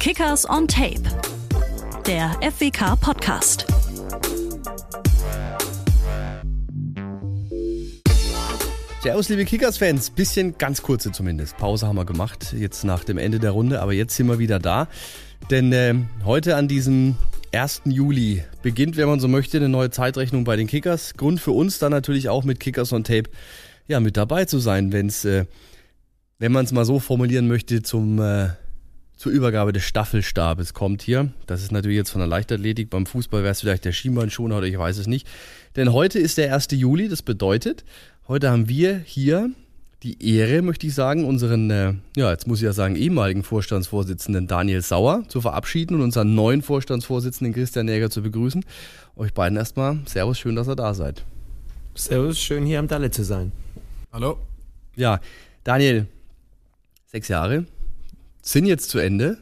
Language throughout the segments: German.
Kickers on Tape, der FWK Podcast. Servus, liebe Kickers-Fans. Bisschen ganz kurze zumindest. Pause haben wir gemacht, jetzt nach dem Ende der Runde, aber jetzt sind wir wieder da. Denn äh, heute an diesem 1. Juli beginnt, wenn man so möchte, eine neue Zeitrechnung bei den Kickers. Grund für uns dann natürlich auch mit Kickers on Tape ja, mit dabei zu sein, wenn's, äh, wenn man es mal so formulieren möchte, zum, äh, zur Übergabe des Staffelstabes kommt hier. Das ist natürlich jetzt von der Leichtathletik. Beim Fußball wäre es vielleicht der Schienbeinschoner oder ich weiß es nicht. Denn heute ist der 1. Juli, das bedeutet, heute haben wir hier die Ehre, möchte ich sagen, unseren, äh, ja, jetzt muss ich ja sagen, ehemaligen Vorstandsvorsitzenden Daniel Sauer zu verabschieden und unseren neuen Vorstandsvorsitzenden Christian Jäger zu begrüßen. Euch beiden erstmal Servus, schön, dass ihr da seid. Servus, schön hier am Dalle zu sein. Hallo. Ja, Daniel, sechs Jahre sind jetzt zu Ende.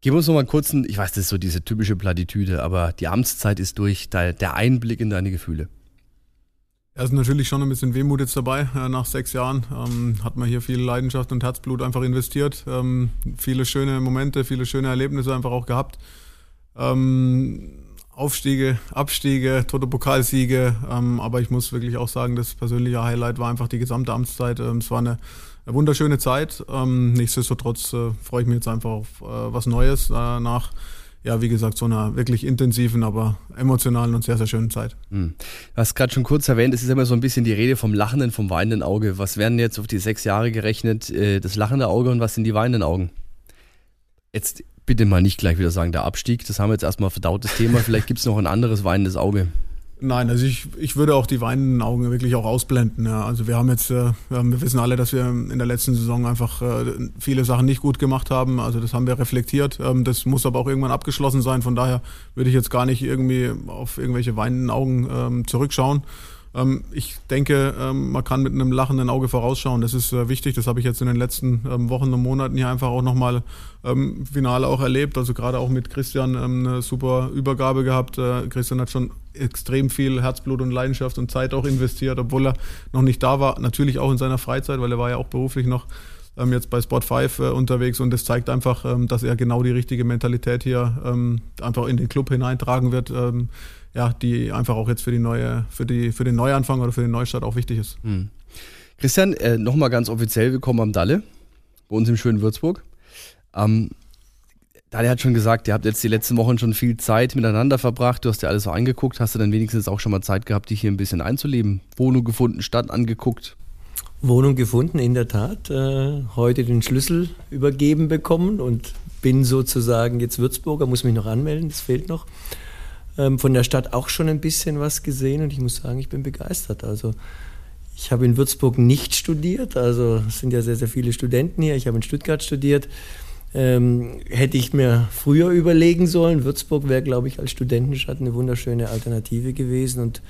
Gib uns noch mal einen, ich weiß, das ist so diese typische Plattitüde, aber die Amtszeit ist durch, der Einblick in deine Gefühle. Ja, ist natürlich schon ein bisschen Wehmut jetzt dabei. Nach sechs Jahren ähm, hat man hier viel Leidenschaft und Herzblut einfach investiert. Ähm, viele schöne Momente, viele schöne Erlebnisse einfach auch gehabt. Ähm, Aufstiege, Abstiege, Toto-Pokalsiege. Ähm, aber ich muss wirklich auch sagen, das persönliche Highlight war einfach die gesamte Amtszeit. Ähm, es war eine, eine, wunderschöne Zeit. Ähm, nichtsdestotrotz äh, freue ich mich jetzt einfach auf äh, was Neues äh, nach ja, wie gesagt, so einer wirklich intensiven, aber emotionalen und sehr, sehr schönen Zeit. Hm. Du hast gerade schon kurz erwähnt, es ist immer so ein bisschen die Rede vom lachenden, vom weinenden Auge. Was werden jetzt auf die sechs Jahre gerechnet, äh, das lachende Auge und was sind die weinenden Augen? Jetzt bitte mal nicht gleich wieder sagen, der Abstieg, das haben wir jetzt erstmal verdautes Thema. Vielleicht gibt es noch ein anderes weinendes Auge. Nein, also ich, ich würde auch die weinenden Augen wirklich auch ausblenden. Ja. Also wir haben jetzt, äh, wir wissen alle, dass wir in der letzten Saison einfach äh, viele Sachen nicht gut gemacht haben. Also das haben wir reflektiert. Ähm, das muss aber auch irgendwann abgeschlossen sein. Von daher würde ich jetzt gar nicht irgendwie auf irgendwelche weinenden Augen ähm, zurückschauen. Ähm, ich denke, ähm, man kann mit einem lachenden Auge vorausschauen. Das ist äh, wichtig. Das habe ich jetzt in den letzten ähm, Wochen und Monaten hier einfach auch nochmal ähm, final auch erlebt. Also gerade auch mit Christian eine super Übergabe gehabt. Äh, Christian hat schon extrem viel Herzblut und Leidenschaft und Zeit auch investiert, obwohl er noch nicht da war. Natürlich auch in seiner Freizeit, weil er war ja auch beruflich noch jetzt bei Sport 5 äh, unterwegs und das zeigt einfach, dass er genau die richtige Mentalität hier einfach in den Club hineintragen wird, ja, die einfach auch jetzt für die neue, für die, für den Neuanfang oder für den Neustart auch wichtig ist. Hm. Christian, äh, nochmal ganz offiziell willkommen am Dalle, bei uns im schönen Würzburg. Ähm, Daniel hat schon gesagt, ihr habt jetzt die letzten Wochen schon viel Zeit miteinander verbracht. Du hast dir alles so angeguckt. Hast du dann wenigstens auch schon mal Zeit gehabt, dich hier ein bisschen einzuleben? Wohnung gefunden, Stadt angeguckt? Wohnung gefunden, in der Tat. Äh, heute den Schlüssel übergeben bekommen und bin sozusagen jetzt Würzburger, muss mich noch anmelden, das fehlt noch. Ähm, von der Stadt auch schon ein bisschen was gesehen und ich muss sagen, ich bin begeistert. Also ich habe in Würzburg nicht studiert, also es sind ja sehr, sehr viele Studenten hier. Ich habe in Stuttgart studiert. Ähm, hätte ich mir früher überlegen sollen. Würzburg wäre, glaube ich, als Studentenstadt eine wunderschöne Alternative gewesen und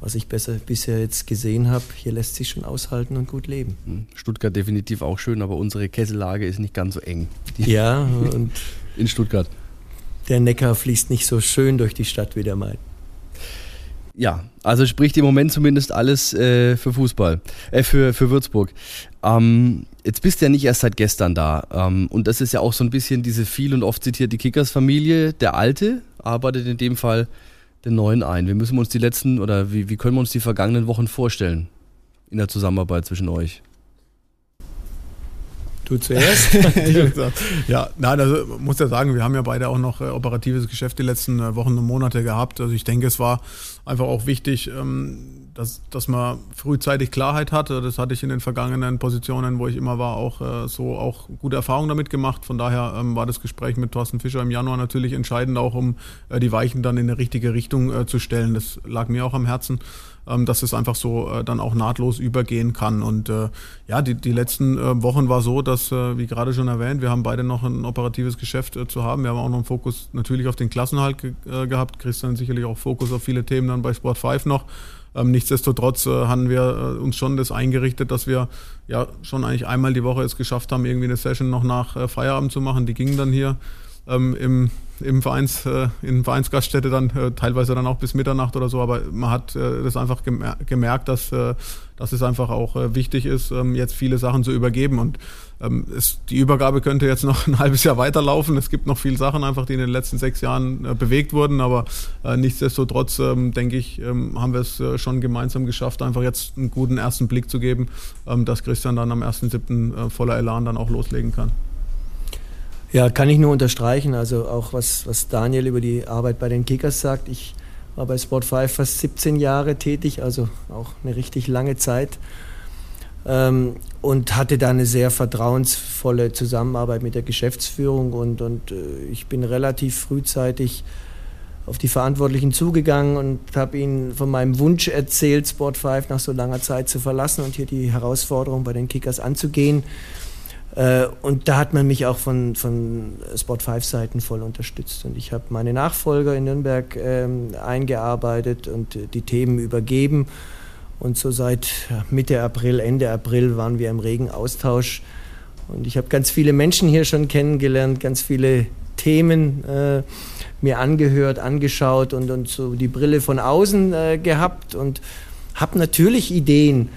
was ich besser bisher jetzt gesehen habe, hier lässt sich schon aushalten und gut leben. Hm, Stuttgart definitiv auch schön, aber unsere Kessellage ist nicht ganz so eng. ja, und in Stuttgart. Der Neckar fließt nicht so schön durch die Stadt wie der Main. Ja, also spricht im Moment zumindest alles äh, für Fußball, äh, für, für Würzburg. Ähm, jetzt bist du ja nicht erst seit gestern da. Ähm, und das ist ja auch so ein bisschen diese viel und oft zitierte Kickers-Familie. Der Alte arbeitet in dem Fall den neuen ein? Wie müssen wir uns die letzten oder wie, wie können wir uns die vergangenen Wochen vorstellen in der Zusammenarbeit zwischen euch? Du zuerst? ja, nein, also muss ja sagen, wir haben ja beide auch noch äh, operatives Geschäft die letzten äh, Wochen und Monate gehabt. Also ich denke, es war einfach auch wichtig, ähm, dass, dass man frühzeitig Klarheit hatte. Das hatte ich in den vergangenen Positionen, wo ich immer war, auch äh, so auch gute Erfahrungen damit gemacht. Von daher ähm, war das Gespräch mit Thorsten Fischer im Januar natürlich entscheidend, auch um die Weichen dann in eine richtige Richtung zu stellen. Das lag mir auch am Herzen ähm, dass es einfach so äh, dann auch nahtlos übergehen kann. Und äh, ja, die, die letzten äh, Wochen war so, dass, äh, wie gerade schon erwähnt, wir haben beide noch ein operatives Geschäft äh, zu haben. Wir haben auch noch einen Fokus natürlich auf den Klassenhalt ge äh, gehabt. Christian sicherlich auch Fokus auf viele Themen dann bei Sport 5 noch. Ähm, nichtsdestotrotz äh, haben wir äh, uns schon das eingerichtet, dass wir ja schon eigentlich einmal die Woche es geschafft haben, irgendwie eine Session noch nach äh, Feierabend zu machen. Die ging dann hier ähm, im im Vereins, äh, in Vereinsgaststätte dann äh, teilweise dann auch bis Mitternacht oder so, aber man hat äh, das einfach gemer gemerkt, dass, äh, dass es einfach auch äh, wichtig ist, ähm, jetzt viele Sachen zu übergeben und ähm, es, die Übergabe könnte jetzt noch ein halbes Jahr weiterlaufen. Es gibt noch viele Sachen einfach, die in den letzten sechs Jahren äh, bewegt wurden, aber äh, nichtsdestotrotz ähm, denke ich, ähm, haben wir es äh, schon gemeinsam geschafft, einfach jetzt einen guten ersten Blick zu geben, ähm, dass Christian dann am 1.7. Äh, voller Elan dann auch loslegen kann. Ja, kann ich nur unterstreichen. Also auch was, was Daniel über die Arbeit bei den Kickers sagt. Ich war bei Sport 5 fast 17 Jahre tätig, also auch eine richtig lange Zeit. Ähm, und hatte da eine sehr vertrauensvolle Zusammenarbeit mit der Geschäftsführung und, und äh, ich bin relativ frühzeitig auf die Verantwortlichen zugegangen und habe ihnen von meinem Wunsch erzählt, Sport 5 nach so langer Zeit zu verlassen und hier die Herausforderung bei den Kickers anzugehen. Äh, und da hat man mich auch von, von Sport 5 Seiten voll unterstützt. Und ich habe meine Nachfolger in Nürnberg ähm, eingearbeitet und die Themen übergeben. Und so seit Mitte April, Ende April waren wir im regen Austausch. Und ich habe ganz viele Menschen hier schon kennengelernt, ganz viele Themen äh, mir angehört, angeschaut und, und so die Brille von außen äh, gehabt und habe natürlich Ideen.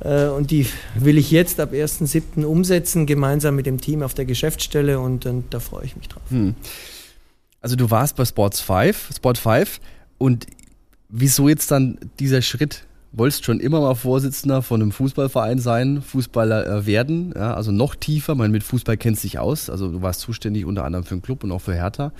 Äh, und die will ich jetzt ab 1.7. umsetzen, gemeinsam mit dem Team auf der Geschäftsstelle und, und da freue ich mich drauf. Hm. Also du warst bei Sports 5, Sport 5 und wieso jetzt dann dieser Schritt wolltest schon immer mal Vorsitzender von einem Fußballverein sein, Fußballer äh, werden, ja, also noch tiefer. Man mit Fußball kennst dich aus, also du warst zuständig unter anderem für den Club und auch für Hertha.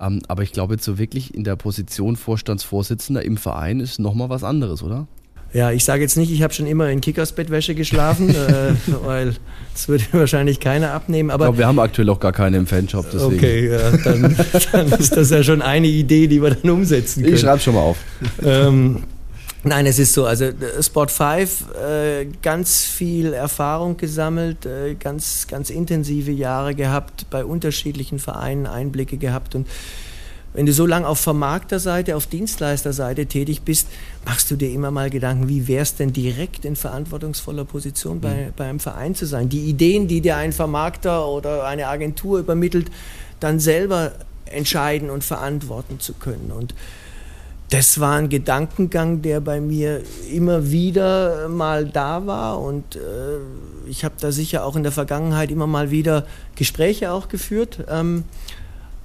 Ähm, aber ich glaube, jetzt so wirklich in der Position Vorstandsvorsitzender im Verein ist nochmal was anderes, oder? Ja, ich sage jetzt nicht, ich habe schon immer in Kickersbettwäsche geschlafen, äh, weil das würde wahrscheinlich keiner abnehmen. Aber ich glaube, wir haben aktuell auch gar keine im Fanshop. Deswegen. Okay, ja, dann, dann, ist das ja schon eine Idee, die wir dann umsetzen können. Ich schreibe schon mal auf. Ähm, Nein, es ist so. Also äh, Sport 5, äh, ganz viel Erfahrung gesammelt, äh, ganz, ganz intensive Jahre gehabt, bei unterschiedlichen Vereinen Einblicke gehabt. Und wenn du so lange auf Vermarkterseite, auf Dienstleisterseite tätig bist, machst du dir immer mal Gedanken, wie wäre es denn direkt in verantwortungsvoller Position bei, mhm. bei einem Verein zu sein? Die Ideen, die dir ein Vermarkter oder eine Agentur übermittelt, dann selber entscheiden und verantworten zu können. Und das war ein Gedankengang, der bei mir immer wieder mal da war und äh, ich habe da sicher auch in der Vergangenheit immer mal wieder Gespräche auch geführt. Ähm,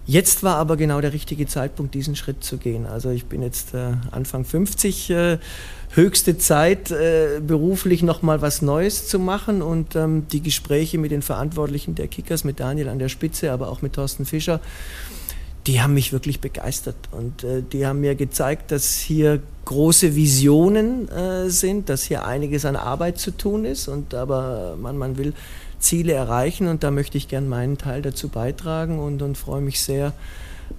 jetzt war aber genau der richtige Zeitpunkt, diesen Schritt zu gehen. Also ich bin jetzt äh, Anfang 50, äh, höchste Zeit, äh, beruflich nochmal was Neues zu machen und ähm, die Gespräche mit den Verantwortlichen der Kickers, mit Daniel an der Spitze, aber auch mit Thorsten Fischer, die haben mich wirklich begeistert und äh, die haben mir gezeigt, dass hier große Visionen äh, sind, dass hier einiges an Arbeit zu tun ist und aber man, man will Ziele erreichen und da möchte ich gern meinen Teil dazu beitragen und, und freue mich sehr,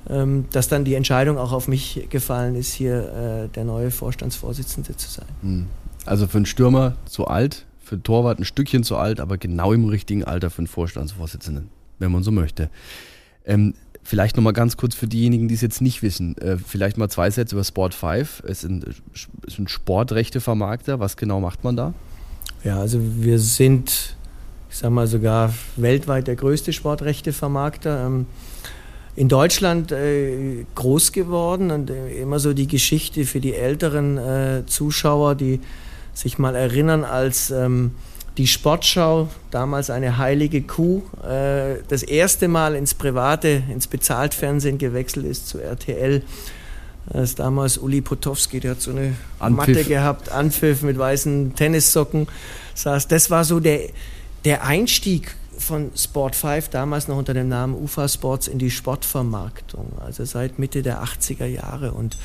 ähm, dass dann die Entscheidung auch auf mich gefallen ist, hier äh, der neue Vorstandsvorsitzende zu sein. Hm. Also für einen Stürmer zu alt, für einen Torwart ein Stückchen zu alt, aber genau im richtigen Alter für einen Vorstandsvorsitzenden, wenn man so möchte. Ähm, Vielleicht nochmal ganz kurz für diejenigen, die es jetzt nicht wissen. Äh, vielleicht mal zwei Sätze über Sport 5. Es ist ein, ist ein Sportrechtevermarkter. Was genau macht man da? Ja, also wir sind, ich sag mal sogar weltweit der größte Sportrechtevermarkter. Ähm, in Deutschland äh, groß geworden und äh, immer so die Geschichte für die älteren äh, Zuschauer, die sich mal erinnern, als ähm, die Sportschau, damals eine heilige Kuh, äh, das erste Mal ins Private, ins Bezahltfernsehen gewechselt ist zu RTL. Das ist damals Uli Potowski, der hat so eine Anpfiff. Matte gehabt, Anpfiff mit weißen Tennissocken. Saß. Das war so der, der Einstieg von Sport 5, damals noch unter dem Namen UFA Sports, in die Sportvermarktung, also seit Mitte der 80er Jahre. Und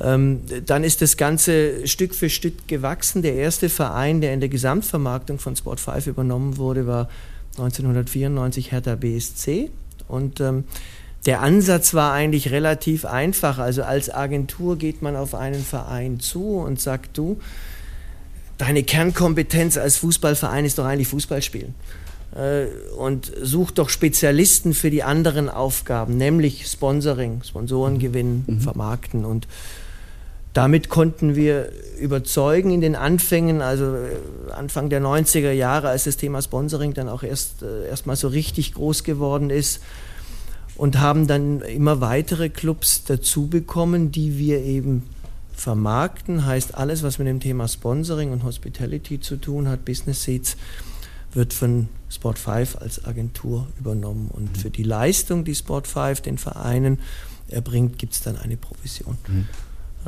ähm, dann ist das Ganze Stück für Stück gewachsen. Der erste Verein, der in der Gesamtvermarktung von Sport 5 übernommen wurde, war 1994 Hertha BSC. Und ähm, der Ansatz war eigentlich relativ einfach. Also als Agentur geht man auf einen Verein zu und sagt, du, deine Kernkompetenz als Fußballverein ist doch eigentlich Fußball spielen. Äh, und such doch Spezialisten für die anderen Aufgaben, nämlich Sponsoring, Sponsoren gewinnen, mhm. vermarkten und damit konnten wir überzeugen in den Anfängen, also äh, Anfang der 90er Jahre, als das Thema Sponsoring dann auch erst äh, erstmal so richtig groß geworden ist. und haben dann immer weitere Clubs dazu bekommen, die wir eben vermarkten. Heißt alles, was mit dem Thema Sponsoring und Hospitality zu tun hat, Business Seats, wird von Sport 5 als Agentur übernommen. Und mhm. für die Leistung, die Sport 5 den Vereinen erbringt, gibt es dann eine Provision. Mhm.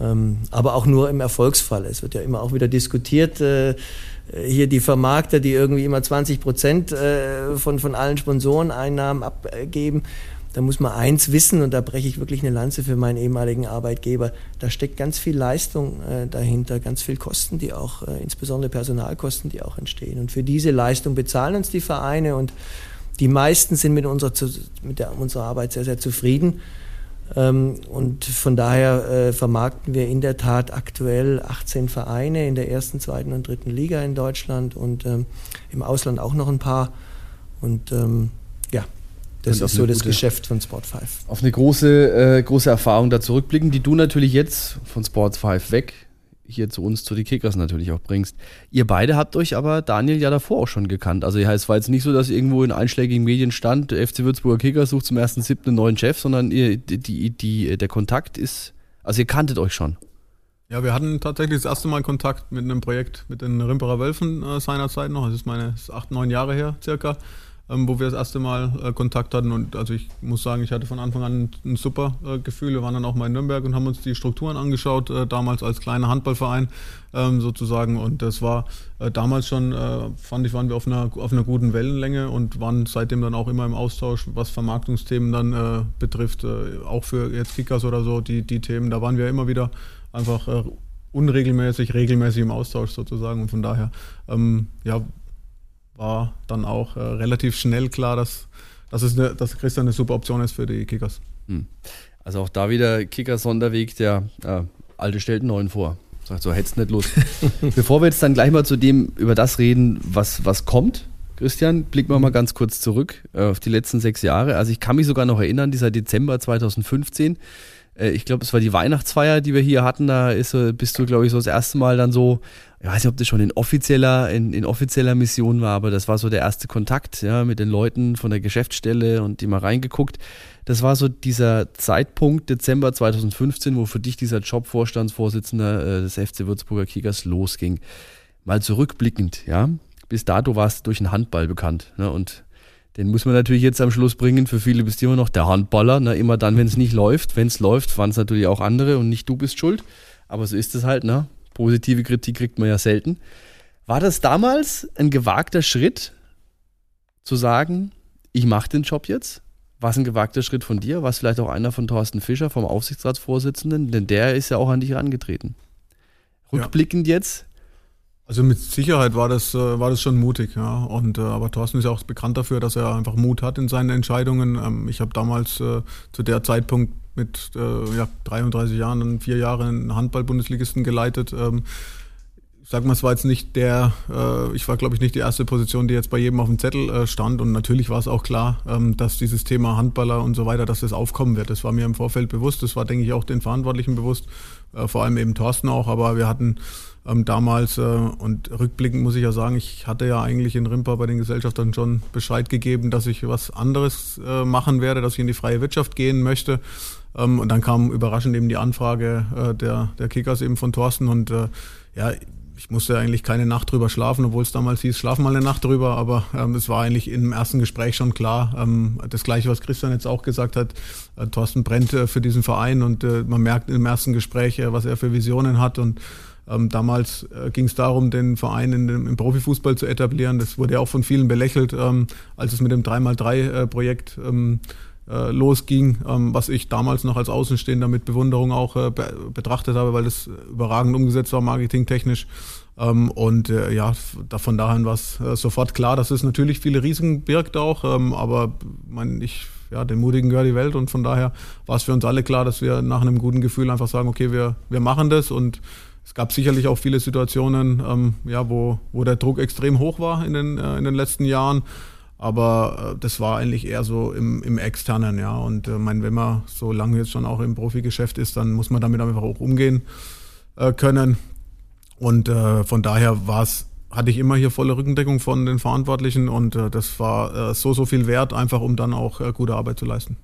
Ähm, aber auch nur im Erfolgsfall. Es wird ja immer auch wieder diskutiert, äh, hier die Vermarkter, die irgendwie immer 20 Prozent äh, von, von allen Sponsoreneinnahmen abgeben. Da muss man eins wissen, und da breche ich wirklich eine Lanze für meinen ehemaligen Arbeitgeber, da steckt ganz viel Leistung äh, dahinter, ganz viel Kosten, die auch, äh, insbesondere Personalkosten, die auch entstehen. Und für diese Leistung bezahlen uns die Vereine und die meisten sind mit unserer, mit der, unserer Arbeit sehr, sehr zufrieden. Ähm, und von daher äh, vermarkten wir in der Tat aktuell 18 Vereine in der ersten, zweiten und dritten Liga in Deutschland und ähm, im Ausland auch noch ein paar. Und ähm, ja, das ist so das Geschäft von Sport 5. Auf eine große, äh, große Erfahrung da zurückblicken, die du natürlich jetzt von Sport 5 weg hier zu uns, zu den Kickers natürlich auch bringst. Ihr beide habt euch aber, Daniel, ja davor auch schon gekannt. Also es war jetzt nicht so, dass irgendwo in einschlägigen Medien stand, der FC Würzburger Kickers sucht zum ersten siebten einen neuen Chef, sondern ihr, die, die, der Kontakt ist, also ihr kanntet euch schon. Ja, wir hatten tatsächlich das erste Mal Kontakt mit einem Projekt mit den Rimperer Wölfen äh, seinerzeit noch. Das ist meine das ist acht, neun Jahre her circa wo wir das erste Mal äh, Kontakt hatten. Und also ich muss sagen, ich hatte von Anfang an ein, super äh, Gefühl. Wir waren dann auch mal in Nürnberg und haben uns die Strukturen angeschaut, äh, damals als kleiner Handballverein ähm, sozusagen. Und das war damals schon, fand ich, waren wir auf einer, auf einer guten Wellenlänge und waren seitdem dann auch immer im Austausch, was Vermarktungsthemen dann betrifft, auch für jetzt Kickers oder so, die, die Themen. Da waren wir immer wieder einfach unregelmäßig, regelmäßig im Austausch sozusagen. Und von daher, ähm, ja, war dann auch äh, relativ schnell klar, dass, dass, es eine, dass Christian eine super Option ist für die Kickers. Hm. Also auch da wieder Kickers Sonderweg, der äh, alte stellt einen neuen vor. Sagt so, hätt's nicht Lust. Bevor wir jetzt dann gleich mal zu dem über das reden, was, was kommt, Christian, blicken wir mal ganz kurz zurück äh, auf die letzten sechs Jahre. Also ich kann mich sogar noch erinnern, dieser Dezember 2015 äh, ich glaube, es war die Weihnachtsfeier, die wir hier hatten. Da ist, bist du, glaube ich, so das erste Mal dann so, ich weiß nicht, ob das schon in offizieller, in, in offizieller Mission war, aber das war so der erste Kontakt, ja, mit den Leuten von der Geschäftsstelle und die mal reingeguckt. Das war so dieser Zeitpunkt, Dezember 2015, wo für dich dieser Job Vorstandsvorsitzender äh, des FC Würzburger Kickers losging. Mal zurückblickend, ja. Bis dato warst du durch den Handball bekannt, ne, und den muss man natürlich jetzt am Schluss bringen. Für viele bist du immer noch der Handballer. Ne? Immer dann, wenn es nicht läuft. Wenn es läuft, waren es natürlich auch andere und nicht du bist schuld. Aber so ist es halt. Ne? Positive Kritik kriegt man ja selten. War das damals ein gewagter Schritt, zu sagen, ich mache den Job jetzt? War es ein gewagter Schritt von dir? War es vielleicht auch einer von Thorsten Fischer, vom Aufsichtsratsvorsitzenden? Denn der ist ja auch an dich herangetreten. Rückblickend ja. jetzt, also mit Sicherheit war das, äh, war das schon mutig, ja. Und äh, aber Thorsten ist ja auch bekannt dafür, dass er einfach Mut hat in seinen Entscheidungen. Ähm, ich habe damals äh, zu der Zeitpunkt mit ja, 33 Jahren, dann vier Jahre einen Handball-Bundesligisten geleitet. Ähm, sag mal, es war jetzt nicht der, äh, ich war glaube ich nicht die erste Position, die jetzt bei jedem auf dem Zettel stand und natürlich war es auch klar, ähm, dass dieses Thema Handballer und so weiter, dass das aufkommen wird. Das war mir im Vorfeld bewusst, das war denke ich auch den Verantwortlichen bewusst, vor allem eben Thorsten auch, aber wir hatten ähm, damals äh, und rückblickend muss ich ja sagen, ich hatte ja eigentlich in Rimpa bei den Gesellschaftern schon Bescheid gegeben, dass ich was anderes äh, machen werde, dass ich in die freie Wirtschaft gehen möchte. Ähm, und dann kam überraschend eben die Anfrage äh, der, der Kickers eben von Thorsten und äh, ja, ich musste eigentlich keine Nacht drüber schlafen, obwohl es damals hieß, schlaf mal eine Nacht drüber, aber ähm, es war eigentlich im ersten Gespräch schon klar. Ähm, das gleiche, was Christian jetzt auch gesagt hat, äh, Thorsten brennt äh, für diesen Verein und äh, man merkt im ersten Gespräch, äh, was er für Visionen hat und ähm, damals äh, ging es darum, den Verein in im Profifußball zu etablieren. Das wurde ja auch von vielen belächelt, ähm, als es mit dem 3x3-Projekt äh, ähm, äh, losging, ähm, was ich damals noch als Außenstehender mit Bewunderung auch äh, be betrachtet habe, weil das überragend umgesetzt war, marketingtechnisch. Ähm, und äh, ja, von daher war es äh, sofort klar, dass es natürlich viele Risiken birgt auch, ähm, aber mein, ich, ja, den Mutigen gehört die Welt und von daher war es für uns alle klar, dass wir nach einem guten Gefühl einfach sagen, okay, wir, wir machen das und es gab sicherlich auch viele Situationen, ähm, ja, wo, wo der Druck extrem hoch war in den, äh, in den letzten Jahren. Aber äh, das war eigentlich eher so im, im Externen, ja. Und äh, mein, wenn man so lange jetzt schon auch im Profigeschäft ist, dann muss man damit einfach auch umgehen äh, können. Und äh, von daher war hatte ich immer hier volle Rückendeckung von den Verantwortlichen und äh, das war äh, so, so viel wert, einfach um dann auch gute Arbeit zu leisten.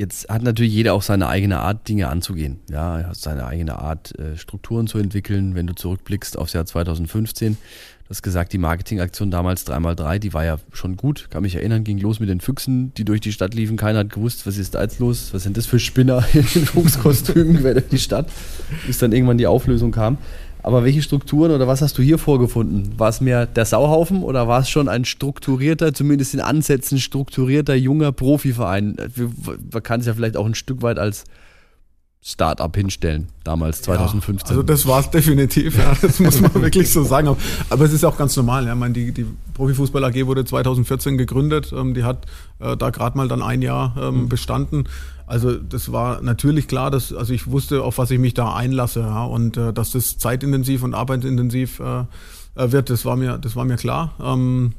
Jetzt hat natürlich jeder auch seine eigene Art, Dinge anzugehen. Ja, er hat seine eigene Art, äh, Strukturen zu entwickeln. Wenn du zurückblickst aufs Jahr 2015, du hast gesagt, die Marketingaktion damals 3x3, die war ja schon gut. Kann mich erinnern, ging los mit den Füchsen, die durch die Stadt liefen. Keiner hat gewusst, was ist da jetzt los? Was sind das für Spinner in den Fuchskostümen quer durch die Stadt? Bis dann irgendwann die Auflösung kam. Aber welche Strukturen oder was hast du hier vorgefunden? War es mehr der Sauhaufen oder war es schon ein strukturierter, zumindest in Ansätzen strukturierter, junger Profiverein? Man kann es ja vielleicht auch ein Stück weit als Start-up hinstellen, damals 2015. Ja, also das war es definitiv, ja, das muss man wirklich so sagen. Aber es ist auch ganz normal. Ja. Ich meine, die, die Profifußball AG wurde 2014 gegründet, ähm, die hat äh, da gerade mal dann ein Jahr ähm, mhm. bestanden. Also das war natürlich klar, dass also ich wusste, auf was ich mich da einlasse, ja, und äh, dass das zeitintensiv und arbeitsintensiv äh, äh, wird, das war mir, das war mir klar. Ähm,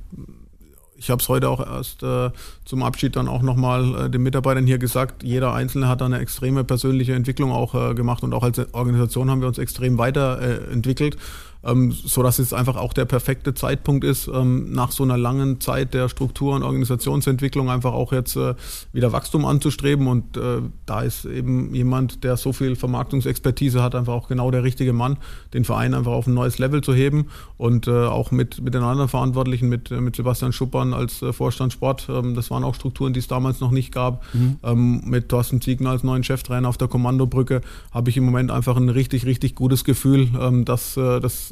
ich habe es heute auch erst äh, zum Abschied dann auch nochmal äh, den Mitarbeitern hier gesagt. Jeder Einzelne hat da eine extreme persönliche Entwicklung auch äh, gemacht und auch als Organisation haben wir uns extrem weiterentwickelt ähm, so dass es einfach auch der perfekte Zeitpunkt ist, ähm, nach so einer langen Zeit der Struktur- und Organisationsentwicklung einfach auch jetzt äh, wieder Wachstum anzustreben. Und äh, da ist eben jemand, der so viel Vermarktungsexpertise hat, einfach auch genau der richtige Mann, den Verein einfach auf ein neues Level zu heben und äh, auch mit, mit den anderen Verantwortlichen, mit, mit Sebastian Schuppern als äh, Vorstand Sport, ähm, das waren auch Strukturen, die es damals noch nicht gab, mhm. ähm, mit Thorsten Ziegen als neuen Cheftrainer auf der Kommandobrücke, habe ich im Moment einfach ein richtig, richtig gutes Gefühl, ähm, dass äh, das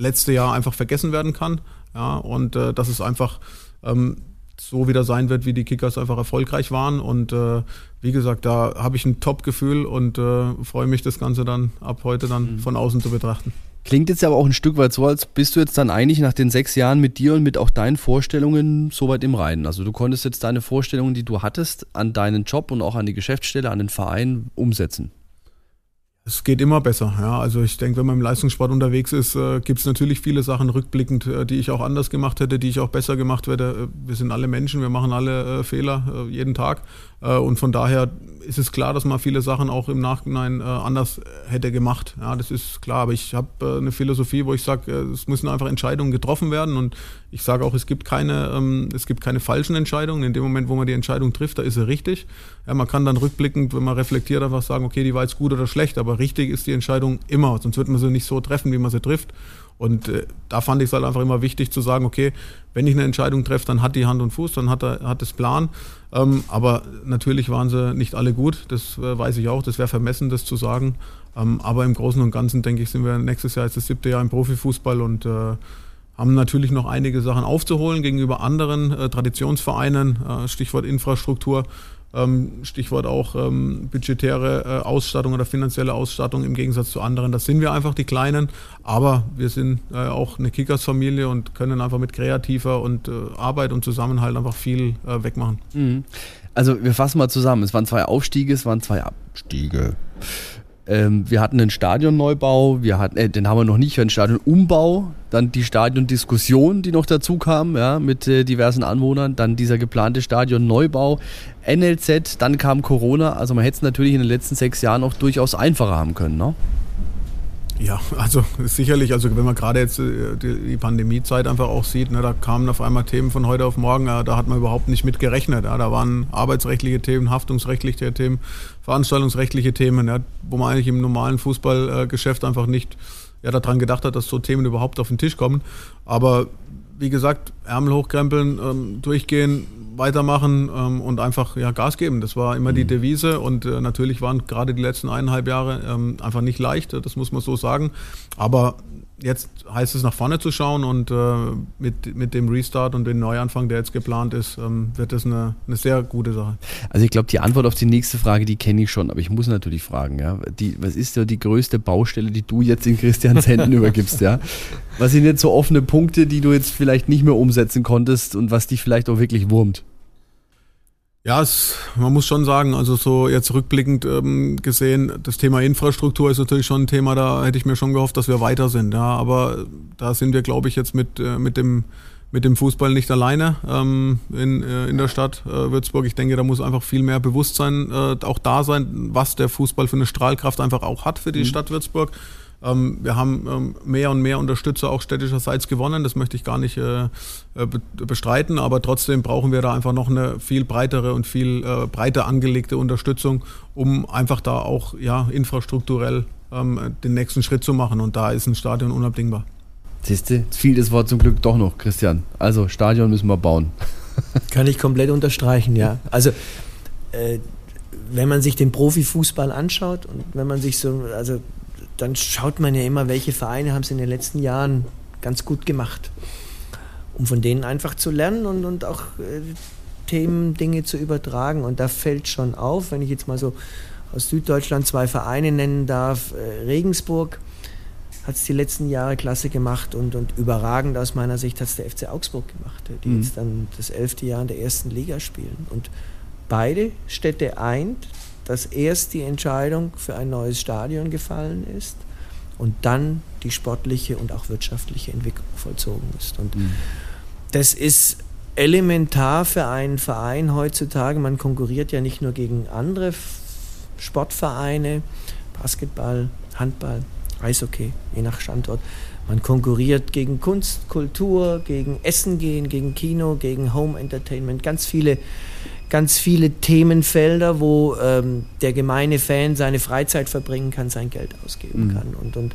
letzte Jahr einfach vergessen werden kann. Ja, und äh, dass es einfach ähm, so wieder sein wird, wie die Kickers einfach erfolgreich waren. Und äh, wie gesagt, da habe ich ein Top-Gefühl und äh, freue mich, das Ganze dann ab heute dann mhm. von außen zu betrachten. Klingt jetzt aber auch ein Stück weit so, als bist du jetzt dann eigentlich nach den sechs Jahren mit dir und mit auch deinen Vorstellungen soweit im Reinen. Also du konntest jetzt deine Vorstellungen, die du hattest, an deinen Job und auch an die Geschäftsstelle, an den Verein umsetzen. Es geht immer besser. Ja. Also ich denke, wenn man im Leistungssport unterwegs ist, äh, gibt es natürlich viele Sachen rückblickend, äh, die ich auch anders gemacht hätte, die ich auch besser gemacht hätte. Äh, wir sind alle Menschen, wir machen alle äh, Fehler äh, jeden Tag. Äh, und von daher ist es klar, dass man viele Sachen auch im Nachhinein anders hätte gemacht. Ja, das ist klar. Aber ich habe eine Philosophie, wo ich sage, es müssen einfach Entscheidungen getroffen werden. Und ich sage auch, es gibt keine, ähm, es gibt keine falschen Entscheidungen. In dem Moment, wo man die Entscheidung trifft, da ist sie richtig. Ja, man kann dann rückblickend, wenn man reflektiert, einfach sagen, okay, die war jetzt gut oder schlecht. Aber richtig ist die Entscheidung immer, sonst wird man sie nicht so treffen, wie man sie trifft. Und äh, da fand ich es halt einfach immer wichtig zu sagen, okay, wenn ich eine Entscheidung treffe, dann hat die Hand und Fuß, dann hat, er, hat es Plan. Ähm, aber natürlich waren sie nicht alle gut, das äh, weiß ich auch, das wäre vermessen, das zu sagen. Ähm, aber im Großen und Ganzen, denke ich, sind wir nächstes Jahr jetzt das siebte Jahr im Profifußball und äh, haben natürlich noch einige Sachen aufzuholen gegenüber anderen äh, Traditionsvereinen, äh, Stichwort Infrastruktur. Ähm, Stichwort auch ähm, budgetäre äh, Ausstattung oder finanzielle Ausstattung im Gegensatz zu anderen. Das sind wir einfach die Kleinen, aber wir sind äh, auch eine Kickers-Familie und können einfach mit kreativer und äh, Arbeit und Zusammenhalt einfach viel wegmachen. Mhm. Also wir fassen mal zusammen. Es waren zwei Aufstiege, es waren zwei Abstiege. Ähm, wir hatten einen Stadionneubau, wir hatten, äh, den haben wir noch nicht, einen Stadionumbau, dann die Stadiondiskussion, die noch dazu kam, ja, mit äh, diversen Anwohnern, dann dieser geplante Stadionneubau, NLZ, dann kam Corona. Also man hätte es natürlich in den letzten sechs Jahren auch durchaus einfacher haben können, ne? Ja, also sicherlich, also wenn man gerade jetzt äh, die Pandemiezeit einfach auch sieht, ne, da kamen auf einmal Themen von heute auf morgen, ja, da hat man überhaupt nicht mit gerechnet. Ja, da waren arbeitsrechtliche Themen, haftungsrechtliche Themen, veranstaltungsrechtliche Themen, ja, wo man eigentlich im normalen Fußballgeschäft einfach nicht ja, daran gedacht hat, dass so Themen überhaupt auf den Tisch kommen. Aber wie gesagt, Ärmel hochkrempeln, ähm, durchgehen, weitermachen ähm, und einfach ja, Gas geben. Das war immer mhm. die Devise und äh, natürlich waren gerade die letzten eineinhalb Jahre ähm, einfach nicht leicht, das muss man so sagen. Aber jetzt heißt es nach vorne zu schauen und äh, mit, mit dem Restart und dem Neuanfang, der jetzt geplant ist, ähm, wird das eine, eine sehr gute Sache. Also ich glaube, die Antwort auf die nächste Frage, die kenne ich schon, aber ich muss natürlich fragen, ja, die, was ist ja die größte Baustelle, die du jetzt in Christians Händen übergibst, ja? Was sind jetzt so offene Punkte, die du jetzt vielleicht nicht mehr umsetzen konntest und was dich vielleicht auch wirklich wurmt? Ja, es, man muss schon sagen, also so jetzt rückblickend ähm, gesehen, das Thema Infrastruktur ist natürlich schon ein Thema, da hätte ich mir schon gehofft, dass wir weiter sind. Ja, aber da sind wir, glaube ich, jetzt mit, äh, mit, dem, mit dem Fußball nicht alleine ähm, in, äh, in der Stadt äh, Würzburg. Ich denke, da muss einfach viel mehr Bewusstsein äh, auch da sein, was der Fußball für eine Strahlkraft einfach auch hat für die mhm. Stadt Würzburg. Ähm, wir haben ähm, mehr und mehr Unterstützer auch städtischerseits gewonnen, das möchte ich gar nicht äh, äh bestreiten, aber trotzdem brauchen wir da einfach noch eine viel breitere und viel äh, breiter angelegte Unterstützung, um einfach da auch ja, infrastrukturell ähm, den nächsten Schritt zu machen und da ist ein Stadion unabdingbar. Siehst du, fiel das Wort zum Glück doch noch, Christian. Also Stadion müssen wir bauen. Kann ich komplett unterstreichen, ja. Also äh, wenn man sich den Profifußball anschaut und wenn man sich so, also dann schaut man ja immer, welche Vereine haben es in den letzten Jahren ganz gut gemacht. Um von denen einfach zu lernen und, und auch äh, Themen, Dinge zu übertragen. Und da fällt schon auf, wenn ich jetzt mal so aus Süddeutschland zwei Vereine nennen darf, äh, Regensburg hat es die letzten Jahre klasse gemacht und, und überragend aus meiner Sicht hat es der FC Augsburg gemacht, die mhm. jetzt dann das elfte Jahr in der ersten Liga spielen. Und beide Städte eint, dass erst die Entscheidung für ein neues Stadion gefallen ist und dann die sportliche und auch wirtschaftliche Entwicklung vollzogen ist. Und mhm. das ist elementar für einen Verein heutzutage. Man konkurriert ja nicht nur gegen andere Sportvereine, Basketball, Handball, Eishockey, je nach Standort. Man konkurriert gegen Kunst, Kultur, gegen Essen gehen, gegen Kino, gegen Home Entertainment, ganz viele, ganz viele Themenfelder, wo ähm, der gemeine Fan seine Freizeit verbringen kann, sein Geld ausgeben mhm. kann. Und, und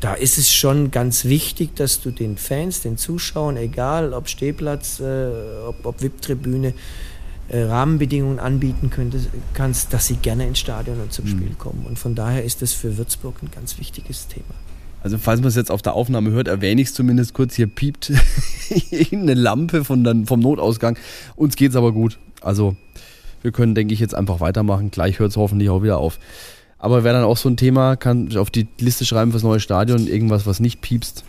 da ist es schon ganz wichtig, dass du den Fans, den Zuschauern, egal ob Stehplatz, äh, ob, ob VIP-Tribüne, äh, Rahmenbedingungen anbieten könntest, kannst, dass sie gerne ins Stadion und zum mhm. Spiel kommen. Und von daher ist das für Würzburg ein ganz wichtiges Thema. Also falls man es jetzt auf der Aufnahme hört, erwähne ich es zumindest kurz. Hier piept eine Lampe von dann, vom Notausgang. Uns geht es aber gut. Also wir können, denke ich, jetzt einfach weitermachen. Gleich hört es hoffentlich auch wieder auf. Aber wäre dann auch so ein Thema, kann auf die Liste schreiben fürs neue Stadion, irgendwas, was nicht piepst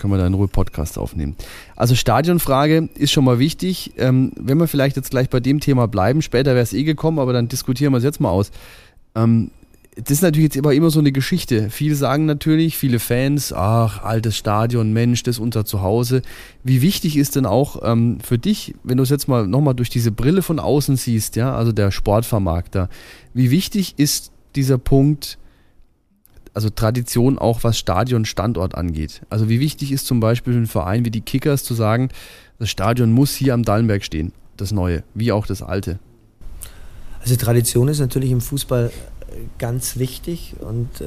können wir da in Ruhe Podcast aufnehmen. Also Stadionfrage ist schon mal wichtig. Ähm, wenn wir vielleicht jetzt gleich bei dem Thema bleiben, später wäre es eh gekommen, aber dann diskutieren wir es jetzt mal aus. Ähm, das ist natürlich jetzt aber immer so eine Geschichte. Viele sagen natürlich, viele Fans, ach, altes Stadion, Mensch, das ist unser Zuhause. Wie wichtig ist denn auch ähm, für dich, wenn du es jetzt mal nochmal durch diese Brille von außen siehst, ja, also der Sportvermarkter, wie wichtig ist dieser Punkt, also Tradition auch was Stadionstandort angeht. Also wie wichtig ist zum Beispiel für einen Verein wie die Kickers zu sagen, das Stadion muss hier am Dallenberg stehen, das neue, wie auch das alte. Also Tradition ist natürlich im Fußball ganz wichtig und äh,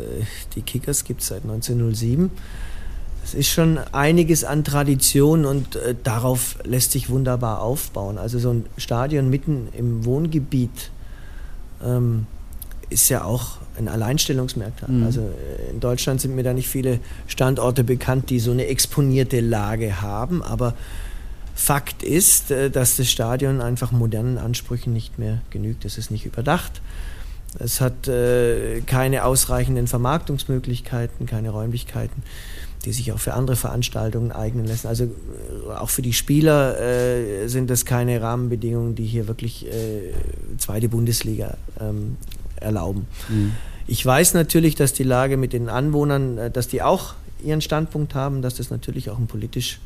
die Kickers gibt es seit 1907. Es ist schon einiges an Tradition und äh, darauf lässt sich wunderbar aufbauen. Also so ein Stadion mitten im Wohngebiet ähm, ist ja auch ein Alleinstellungsmerkmal. Mhm. Also äh, in Deutschland sind mir da nicht viele Standorte bekannt, die so eine exponierte Lage haben, aber Fakt ist, äh, dass das Stadion einfach modernen Ansprüchen nicht mehr genügt. Es ist nicht überdacht. Es hat äh, keine ausreichenden Vermarktungsmöglichkeiten, keine Räumlichkeiten, die sich auch für andere Veranstaltungen eignen lassen. Also auch für die Spieler sind das keine Rahmenbedingungen, die hier wirklich zweite Bundesliga ähm, erlauben. Mhm. Ich weiß natürlich, dass die Lage mit den Anwohnern, äh, dass die auch ihren Standpunkt haben, dass das natürlich auch ein politisch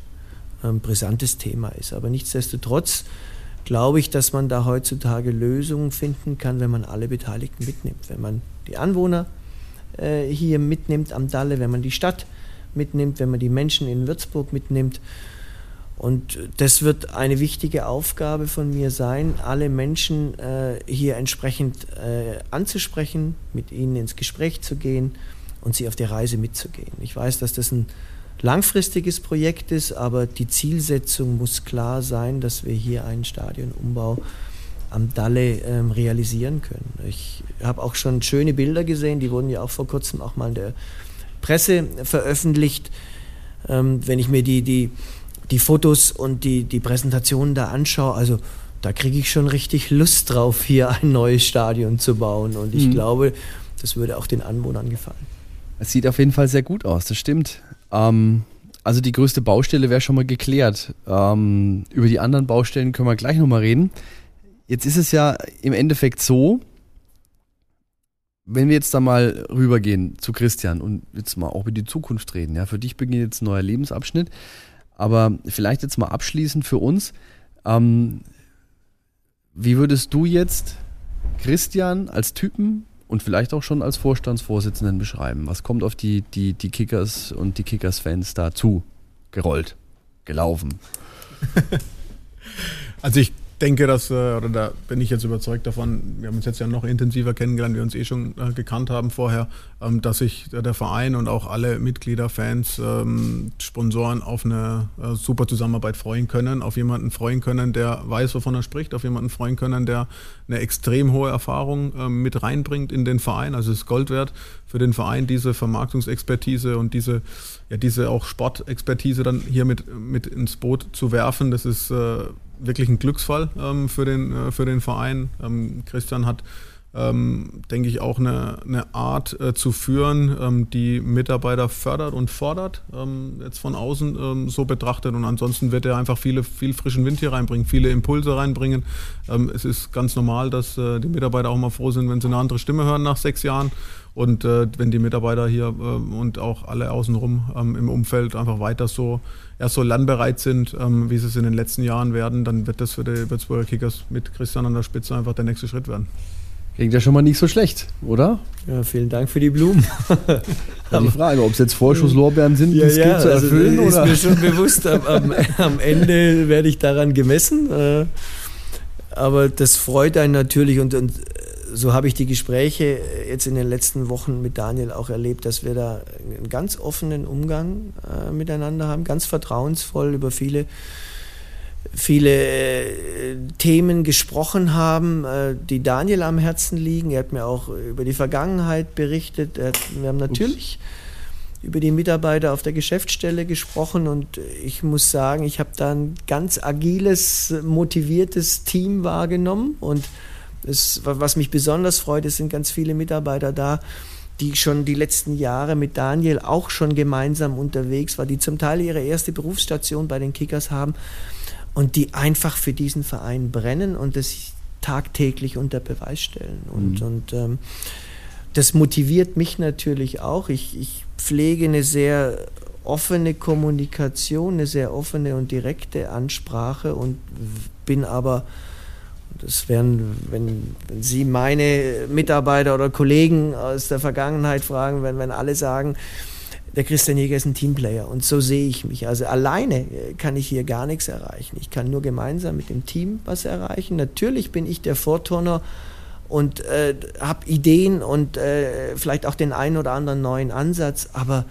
ähm, brisantes Thema ist. Aber nichtsdestotrotz glaube ich, dass man da heutzutage Lösungen finden kann, wenn man alle Beteiligten mitnimmt. Wenn man die Anwohner äh, hier mitnimmt am Dalle, wenn man die Stadt mitnimmt, wenn man die Menschen in Würzburg mitnimmt und das wird eine wichtige Aufgabe von mir sein, alle Menschen äh, hier entsprechend äh, anzusprechen, mit ihnen ins Gespräch zu gehen und sie auf der Reise mitzugehen. Ich weiß, dass das ein langfristiges Projekt ist, aber die Zielsetzung muss klar sein, dass wir hier einen Stadionumbau am Dalle ähm, realisieren können. Ich habe auch schon schöne Bilder gesehen, die wurden ja auch vor kurzem auch mal in der Presse veröffentlicht. Ähm, wenn ich mir die, die die Fotos und die, die Präsentationen da anschaue, also da kriege ich schon richtig Lust drauf, hier ein neues Stadion zu bauen. Und ich mhm. glaube, das würde auch den Anwohnern gefallen. Es sieht auf jeden Fall sehr gut aus, das stimmt. Ähm, also die größte Baustelle wäre schon mal geklärt. Ähm, über die anderen Baustellen können wir gleich nochmal reden. Jetzt ist es ja im Endeffekt so, wenn wir jetzt da mal rübergehen zu Christian und jetzt mal auch über die Zukunft reden, ja, für dich beginnt jetzt ein neuer Lebensabschnitt. Aber vielleicht jetzt mal abschließend für uns. Ähm, wie würdest du jetzt Christian als Typen und vielleicht auch schon als Vorstandsvorsitzenden beschreiben? Was kommt auf die, die, die Kickers und die Kickers-Fans dazu? Gerollt, gelaufen. also ich denke, dass, äh, oder da bin ich jetzt überzeugt davon, wir haben uns jetzt ja noch intensiver kennengelernt, wir uns eh schon äh, gekannt haben vorher, ähm, dass sich der Verein und auch alle Mitglieder, Fans, ähm, Sponsoren auf eine äh, super Zusammenarbeit freuen können, auf jemanden freuen können, der weiß, wovon er spricht, auf jemanden freuen können, der eine extrem hohe Erfahrung ähm, mit reinbringt in den Verein. Also es ist Gold wert für den Verein, diese Vermarktungsexpertise und diese, ja, diese auch Sportexpertise dann hier mit, mit ins Boot zu werfen. Das ist wirklich ein Glücksfall ähm, für, den, äh, für den Verein. Ähm, Christian hat, ähm, denke ich, auch eine, eine Art äh, zu führen, ähm, die Mitarbeiter fördert und fordert, ähm, jetzt von außen ähm, so betrachtet. Und ansonsten wird er einfach viele, viel frischen Wind hier reinbringen, viele Impulse reinbringen. es ist ganz normal, dass äh, die Mitarbeiter auch mal froh sind, wenn sie eine andere Stimme hören nach sechs Jahren. Und äh, wenn die Mitarbeiter hier äh, und auch alle außenrum ähm, im Umfeld einfach weiter so, erst so lernbereit sind, ähm, wie sie es in den letzten Jahren werden, dann wird das für die Würzburger Kickers mit Christian an der Spitze einfach der nächste Schritt werden. Klingt ja schon mal nicht so schlecht, oder? Ja, vielen Dank für die Blumen. die Frage, ob es jetzt Vorschusslorbeeren sind, ja, das ja, zu also erfüllen? Also, oder? Ist mir schon bewusst, am, am, am, Ende werde ich daran gemessen. Äh, aber das freut einen natürlich und, und so habe ich die Gespräche jetzt in den letzten Wochen mit Daniel auch erlebt, dass wir da einen ganz offenen Umgang äh, miteinander haben, ganz vertrauensvoll über viele, viele äh, Themen gesprochen haben, äh, die Daniel am Herzen liegen. Er hat mir auch über die Vergangenheit berichtet. Hat, wir haben natürlich Ups. über die Mitarbeiter auf der Geschäftsstelle gesprochen und ich muss sagen, ich habe da ein ganz agiles, motiviertes Team wahrgenommen und es, was mich besonders freut, es sind ganz viele Mitarbeiter da, die schon die letzten Jahre mit Daniel auch schon gemeinsam unterwegs war, die zum Teil ihre erste Berufsstation bei den Kickers haben und die einfach für diesen Verein brennen und das tagtäglich unter Beweis stellen. Und, mhm. und ähm, das motiviert mich natürlich auch. Ich, ich pflege eine sehr offene Kommunikation, eine sehr offene und direkte Ansprache und bin aber das wären, wenn, wenn Sie meine Mitarbeiter oder Kollegen aus der Vergangenheit fragen, wenn, wenn alle sagen, der Christian Jäger ist ein Teamplayer und so sehe ich mich. Also alleine kann ich hier gar nichts erreichen. Ich kann nur gemeinsam mit dem Team was erreichen. Natürlich bin ich der Vorturner und äh, habe Ideen und äh, vielleicht auch den einen oder anderen neuen Ansatz, aber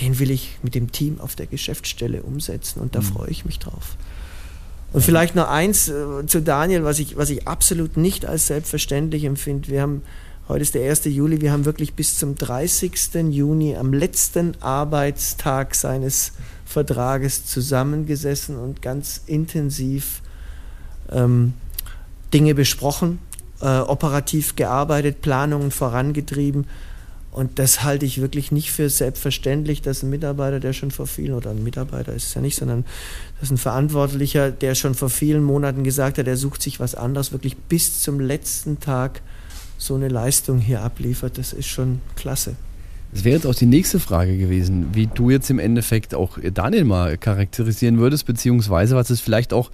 den will ich mit dem Team auf der Geschäftsstelle umsetzen und da mhm. freue ich mich drauf. Und vielleicht noch eins äh, zu Daniel, was ich, was ich absolut nicht als selbstverständlich empfinde. Wir haben, heute ist der 1. Juli, wir haben wirklich bis zum 30. Juni, am letzten Arbeitstag seines Vertrages zusammengesessen und ganz intensiv ähm, Dinge besprochen, äh, operativ gearbeitet, Planungen vorangetrieben. Und das halte ich wirklich nicht für selbstverständlich, dass ein Mitarbeiter, der schon vor vielen, oder ein Mitarbeiter ist es ja nicht, sondern das ist ein Verantwortlicher, der schon vor vielen Monaten gesagt hat, er sucht sich was anderes, wirklich bis zum letzten Tag so eine Leistung hier abliefert. Das ist schon klasse. Das wäre jetzt auch die nächste Frage gewesen, wie du jetzt im Endeffekt auch Daniel mal charakterisieren würdest, beziehungsweise was es vielleicht auch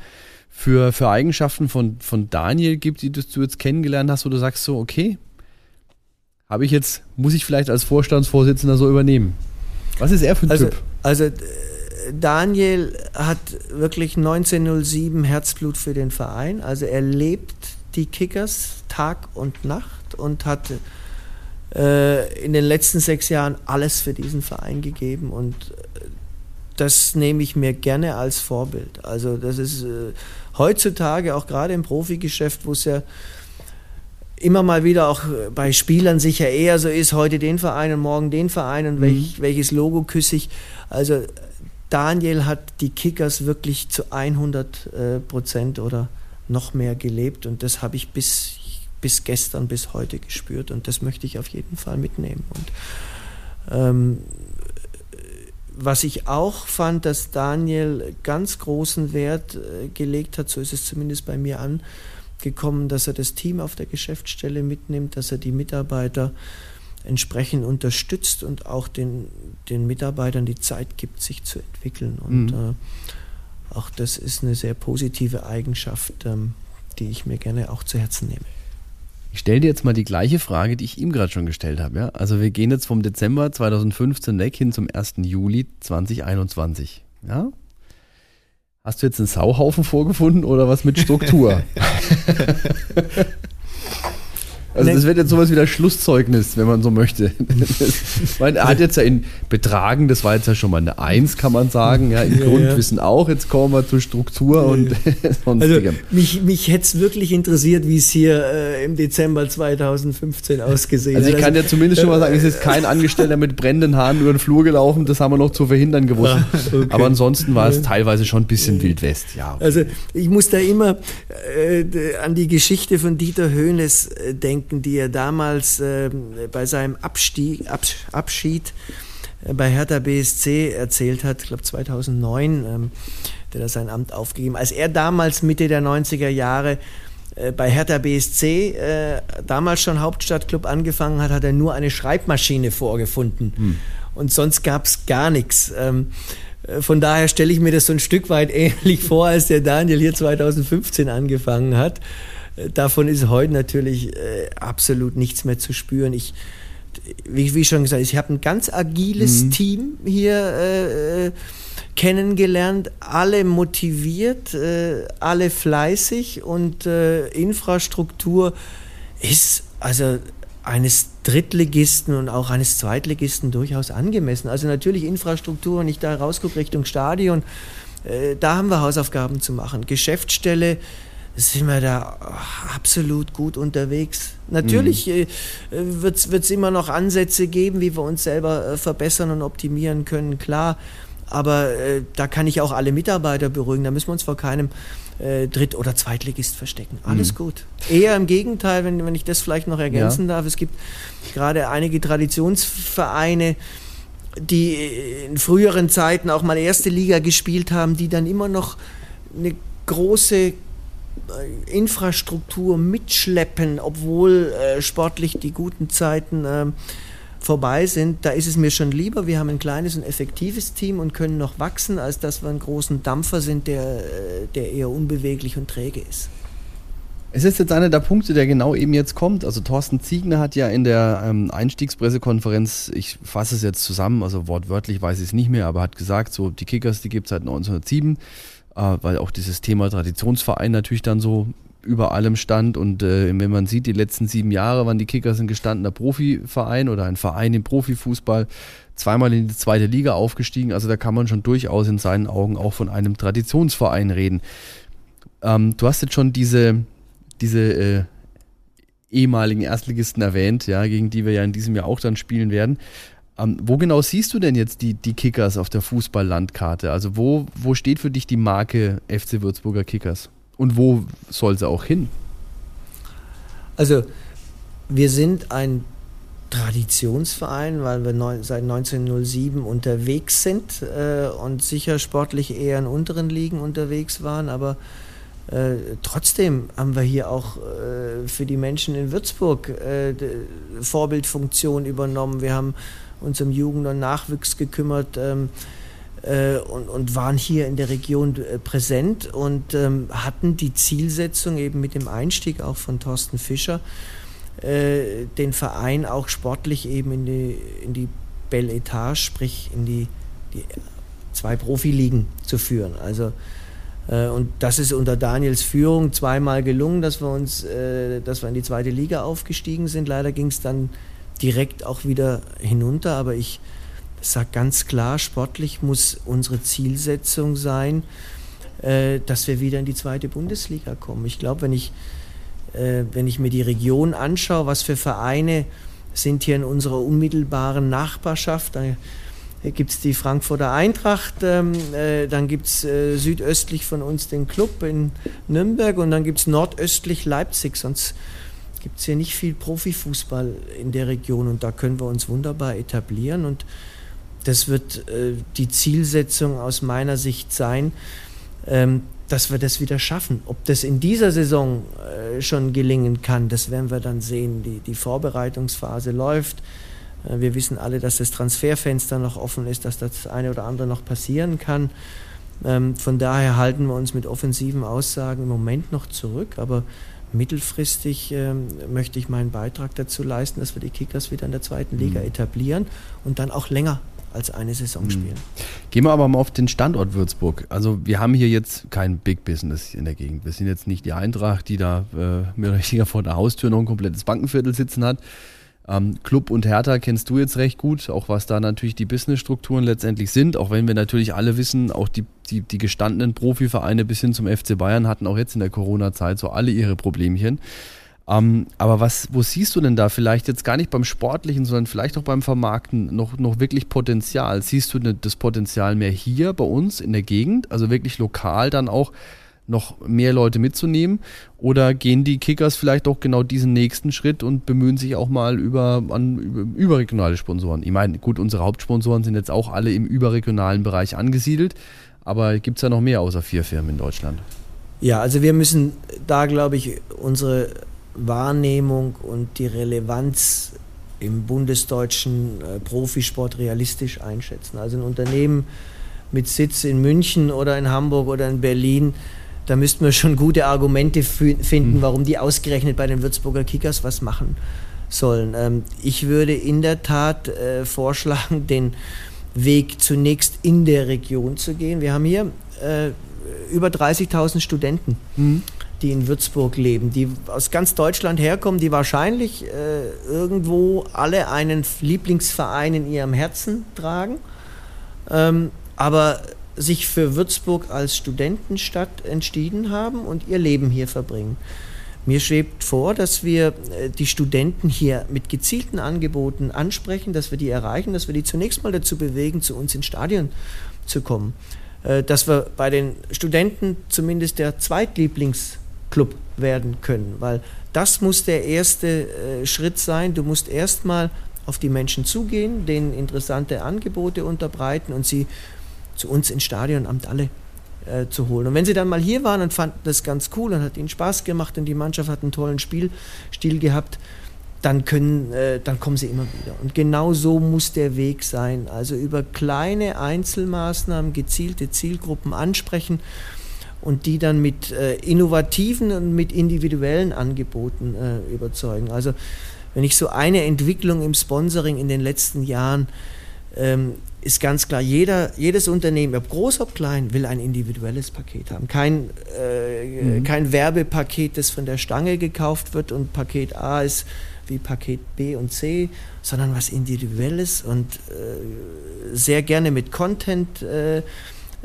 für, für Eigenschaften von, von Daniel gibt, die du jetzt kennengelernt hast, wo du sagst so, okay, habe ich jetzt, muss ich vielleicht als Vorstandsvorsitzender so übernehmen? Was ist er für ein also, Typ? Also Daniel hat wirklich 1907 Herzblut für den Verein. Also er lebt die Kickers Tag und Nacht und hat äh, in den letzten sechs Jahren alles für diesen Verein gegeben und äh, das nehme ich mir gerne als Vorbild. Also das ist äh, heutzutage auch gerade im Profigeschäft, wo es ja immer mal wieder auch bei Spielern sicher eher so ist, heute den Verein und morgen den Verein und welch, mhm. welches Logo küsse ich. Also Daniel hat die Kickers wirklich zu 100 äh, Prozent oder noch mehr gelebt und das habe ich bis, bis gestern, bis heute gespürt und das möchte ich auf jeden Fall mitnehmen. Und ähm, was ich auch fand, dass Daniel ganz großen Wert äh, gelegt hat, so ist es zumindest bei mir an, gekommen, dass er das Team auf der Geschäftsstelle mitnimmt, dass er die Mitarbeiter entsprechend unterstützt und auch den, den Mitarbeitern die Zeit gibt, sich zu entwickeln. Und mhm. äh, auch das ist eine sehr positive Eigenschaft, ähm, die ich mir gerne auch zu Herzen nehme. Ich stelle dir jetzt mal die gleiche Frage, die ich ihm gerade schon gestellt habe. Ja? Also wir gehen jetzt vom Dezember 2015 weg hin zum 1. Juli 2021. Ja? Hast du jetzt einen Sauhaufen vorgefunden oder was mit Struktur? Also das wird jetzt sowas wie das Schlusszeugnis, wenn man so möchte. meine, er hat jetzt ja in Betragen, das war jetzt ja schon mal eine Eins, kann man sagen, ja, im ja, Grundwissen ja. auch. Jetzt kommen wir zur Struktur ja. und sonstigem. Also mich, mich hätte es wirklich interessiert, wie es hier äh, im Dezember 2015 ausgesehen hat. Also ich kann also, ja zumindest schon mal sagen, es ist kein Angestellter mit brennenden Haaren über den Flur gelaufen, das haben wir noch zu verhindern gewusst. Ah, okay. Aber ansonsten war es teilweise schon ein bisschen Wildwest, ja. Also ich muss da immer äh, an die Geschichte von Dieter Höhnes äh, denken denken, die er damals äh, bei seinem Abstieg, Abs Abschied äh, bei Hertha BSC erzählt hat, ich glaube 2009, ähm, der da sein Amt aufgegeben. Als er damals Mitte der 90er Jahre äh, bei Hertha BSC äh, damals schon Hauptstadtclub angefangen hat, hat er nur eine Schreibmaschine vorgefunden. Hm. Und sonst gab es gar nichts. Ähm, äh, von daher stelle ich mir das so ein Stück weit ähnlich vor, als der Daniel hier 2015 angefangen hat. Davon ist heute natürlich äh, absolut nichts mehr zu spüren. Ich, wie, wie schon gesagt, ich habe ein ganz agiles mhm. Team hier äh, äh, kennengelernt, alle motiviert, äh, alle fleißig und äh, Infrastruktur ist also eines Drittligisten und auch eines Zweitligisten durchaus angemessen. Also natürlich Infrastruktur, wenn ich da rausgucke Richtung Stadion, äh, da haben wir Hausaufgaben zu machen. Geschäftsstelle, sind wir da absolut gut unterwegs. Natürlich mhm. äh, wird es immer noch Ansätze geben, wie wir uns selber äh, verbessern und optimieren können, klar. Aber äh, da kann ich auch alle Mitarbeiter beruhigen. Da müssen wir uns vor keinem äh, Dritt- oder Zweitligist verstecken. Alles mhm. gut. Eher im Gegenteil, wenn, wenn ich das vielleicht noch ergänzen ja. darf. Es gibt gerade einige Traditionsvereine, die in früheren Zeiten auch mal erste Liga gespielt haben, die dann immer noch eine große äh, Infrastruktur mitschleppen, obwohl äh, sportlich die guten Zeiten äh, vorbei sind, da ist es mir schon lieber, wir haben ein kleines und effektives Team und können noch wachsen, als dass wir einen großen Dampfer sind, der, äh, der eher unbeweglich und träge ist. Es ist jetzt einer der Punkte, der genau eben jetzt kommt. Also Thorsten Ziegner hat ja in der ähm, Einstiegspressekonferenz, ich fasse es jetzt zusammen, also wortwörtlich weiß ich es nicht mehr, aber hat gesagt, so die Kickers, die gibt es seit 1907 äh, weil auch dieses Thema Traditionsverein natürlich dann so über allem stand. Und äh, wenn man sieht, die letzten sieben Jahre waren die Kickers ein gestandener Profiverein oder ein Verein im Profifußball, zweimal in die zweite Liga aufgestiegen. Also da kann man schon durchaus in seinen Augen auch von einem Traditionsverein reden. Ähm, du hast jetzt schon diese, diese äh, ehemaligen Erstligisten erwähnt, ja, gegen die wir ja in diesem Jahr auch dann spielen werden. Ähm, wo genau siehst du denn jetzt die, die Kickers auf der Fußballlandkarte? Also wo, wo steht für dich die Marke FC Würzburger Kickers? Und wo soll sie auch hin? Also wir sind ein Traditionsverein, weil wir neun, seit 1907 unterwegs sind äh, und sicher sportlich eher in unteren Ligen unterwegs waren, aber äh, trotzdem haben wir hier auch äh, für die Menschen in Würzburg äh, Vorbildfunktion übernommen. Wir haben uns um Jugend und Nachwuchs gekümmert ähm, äh, und, und, waren hier in der Region äh, präsent und ähm, hatten die Zielsetzung eben mit dem Einstieg auch von Thorsten Fischer, äh, den Verein auch sportlich eben in die, in die Belle Etage, sprich in die, die zwei Profiligen zu führen. Also äh, und das ist unter Daniels Führung zweimal gelungen, dass wir uns, äh, dass wir in die zweite Liga aufgestiegen sind. Leider ging es dann direkt auch wieder hinunter, aber ich sage ganz klar, sportlich muss unsere Zielsetzung sein, äh, dass wir wieder in die zweite Bundesliga kommen. Ich glaube, wenn ich, äh, wenn ich mir die Region anschaue, was für Vereine sind hier in unserer unmittelbaren Nachbarschaft, da gibt es die Frankfurter Eintracht, ähm, äh, dann gibt es äh, südöstlich von uns den Club in Nürnberg und dann gibt es nordöstlich Leipzig, sonst gibt es hier nicht viel Profifußball in der Region und da können wir uns wunderbar etablieren und das wird äh, die Zielsetzung aus meiner Sicht sein, ähm, dass wir das wieder schaffen. Ob das in dieser Saison äh, schon gelingen kann, das werden wir dann sehen. Die, die Vorbereitungsphase läuft. Äh, wir wissen alle, dass das Transferfenster noch offen ist, dass das eine oder andere noch passieren kann. Ähm, von daher halten wir uns mit offensiven Aussagen im Moment noch zurück, aber mittelfristig ähm, möchte ich meinen Beitrag dazu leisten, dass wir die Kickers wieder in der zweiten Liga mhm. etablieren und dann auch länger als eine Saison mhm. spielen. Gehen wir aber mal auf den Standort Würzburg. Also wir haben hier jetzt kein Big Business in der Gegend. Wir sind jetzt nicht die Eintracht, die da äh, mehr oder weniger vor der Haustür noch ein komplettes Bankenviertel sitzen hat. Ähm, Club und Hertha kennst du jetzt recht gut, auch was da natürlich die Businessstrukturen letztendlich sind, auch wenn wir natürlich alle wissen, auch die, die, die gestandenen Profivereine bis hin zum FC Bayern hatten auch jetzt in der Corona-Zeit so alle ihre Problemchen. Ähm, aber was, wo siehst du denn da vielleicht jetzt gar nicht beim Sportlichen, sondern vielleicht auch beim Vermarkten noch, noch wirklich Potenzial? Siehst du das Potenzial mehr hier bei uns in der Gegend, also wirklich lokal dann auch noch mehr Leute mitzunehmen? Oder gehen die Kickers vielleicht auch genau diesen nächsten Schritt und bemühen sich auch mal über, an, über überregionale Sponsoren? Ich meine, gut, unsere Hauptsponsoren sind jetzt auch alle im überregionalen Bereich angesiedelt, aber gibt es ja noch mehr außer vier Firmen in Deutschland? Ja, also wir müssen da, glaube ich, unsere Wahrnehmung und die Relevanz im bundesdeutschen äh, Profisport realistisch einschätzen. Also ein Unternehmen mit Sitz in München oder in Hamburg oder in Berlin da müssten wir schon gute Argumente finden, mhm. warum die ausgerechnet bei den Würzburger Kickers was machen sollen. Ähm, ich würde in der Tat äh, vorschlagen, den Weg zunächst in der Region zu gehen. Wir haben hier äh, über 30.000 Studenten, mhm. die in Würzburg leben, die aus ganz Deutschland herkommen, die wahrscheinlich äh, irgendwo alle einen Lieblingsverein in ihrem Herzen tragen. Ähm, aber sich für Würzburg als Studentenstadt entschieden haben und ihr Leben hier verbringen. Mir schwebt vor, dass wir äh, die Studenten hier mit gezielten Angeboten ansprechen, dass wir die erreichen, dass wir die zunächst mal dazu bewegen, zu uns ins Stadion zu kommen. Äh, dass wir bei den Studenten zumindest der Zweitlieblingsclub werden können, weil das muss der erste äh, Schritt sein. Du musst erstmal auf die Menschen zugehen, denen interessante Angebote unterbreiten und sie zu uns ins Stadionamt alle äh, zu holen. Und wenn sie dann mal hier waren und fanden das ganz cool und hat ihnen Spaß gemacht und die Mannschaft hat einen tollen Spielstil gehabt, dann, können, äh, dann kommen sie immer wieder. Und genau so muss der Weg sein. Also über kleine Einzelmaßnahmen, gezielte Zielgruppen ansprechen und die dann mit äh, innovativen und mit individuellen Angeboten äh, überzeugen. Also wenn ich so eine Entwicklung im Sponsoring in den letzten Jahren ist ganz klar, jeder, jedes Unternehmen, ob groß, ob klein, will ein individuelles Paket haben. Kein, äh, mhm. kein Werbepaket, das von der Stange gekauft wird und Paket A ist wie Paket B und C, sondern was Individuelles und äh, sehr gerne mit Content äh,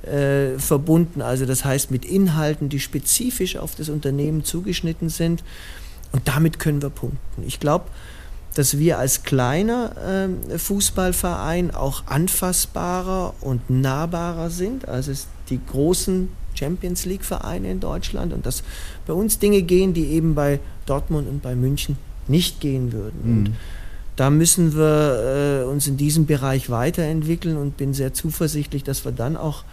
äh, verbunden, also das heißt mit Inhalten, die spezifisch auf das Unternehmen zugeschnitten sind. Und damit können wir punkten. Ich glaube, dass wir als kleiner äh, Fußballverein auch anfassbarer und nahbarer sind als es die großen Champions League Vereine in Deutschland und dass bei uns Dinge gehen, die eben bei Dortmund und bei München nicht gehen würden. Mhm. Und da müssen wir äh, uns in diesem Bereich weiterentwickeln und bin sehr zuversichtlich, dass wir dann auch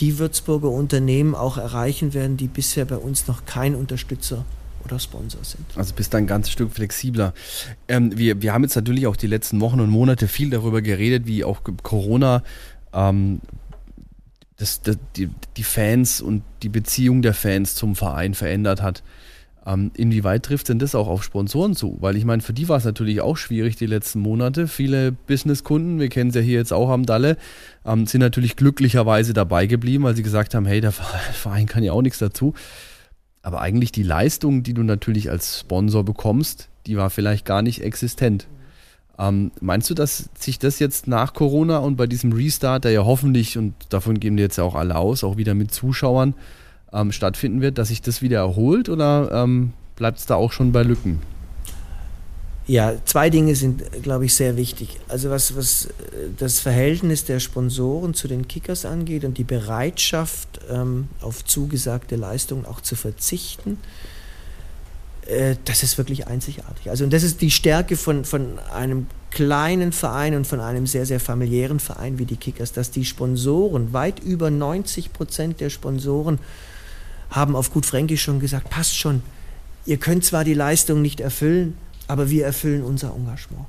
die Würzburger Unternehmen auch erreichen werden, die bisher bei uns noch kein Unterstützer oder Sponsor sind. Also bist da ein ganzes Stück flexibler. Ähm, wir, wir haben jetzt natürlich auch die letzten Wochen und Monate viel darüber geredet, wie auch Corona ähm, das, das, die, die Fans und die Beziehung der Fans zum Verein verändert hat. Ähm, inwieweit trifft denn das auch auf Sponsoren zu? Weil ich meine, für die war es natürlich auch schwierig die letzten Monate. Viele Businesskunden, wir kennen es ja hier jetzt auch am Dalle, ähm, sind natürlich glücklicherweise dabei geblieben, weil sie gesagt haben, hey, der Verein kann ja auch nichts dazu. Aber eigentlich die Leistung, die du natürlich als Sponsor bekommst, die war vielleicht gar nicht existent. Ähm, meinst du, dass sich das jetzt nach Corona und bei diesem Restart, der ja hoffentlich, und davon gehen wir jetzt ja auch alle aus, auch wieder mit Zuschauern ähm, stattfinden wird, dass sich das wieder erholt oder ähm, bleibt es da auch schon bei Lücken? Ja, zwei Dinge sind, glaube ich, sehr wichtig. Also was, was äh, das Verhältnis der Sponsoren zu den Kickers angeht und die Bereitschaft, ähm, auf zugesagte Leistungen auch zu verzichten, äh, das ist wirklich einzigartig. Also und das ist die Stärke von, von einem kleinen Verein und von einem sehr, sehr familiären Verein wie die Kickers, dass die Sponsoren, weit über 90 Prozent der Sponsoren haben auf gut Fränkisch schon gesagt, passt schon, ihr könnt zwar die Leistung nicht erfüllen, aber wir erfüllen unser Engagement.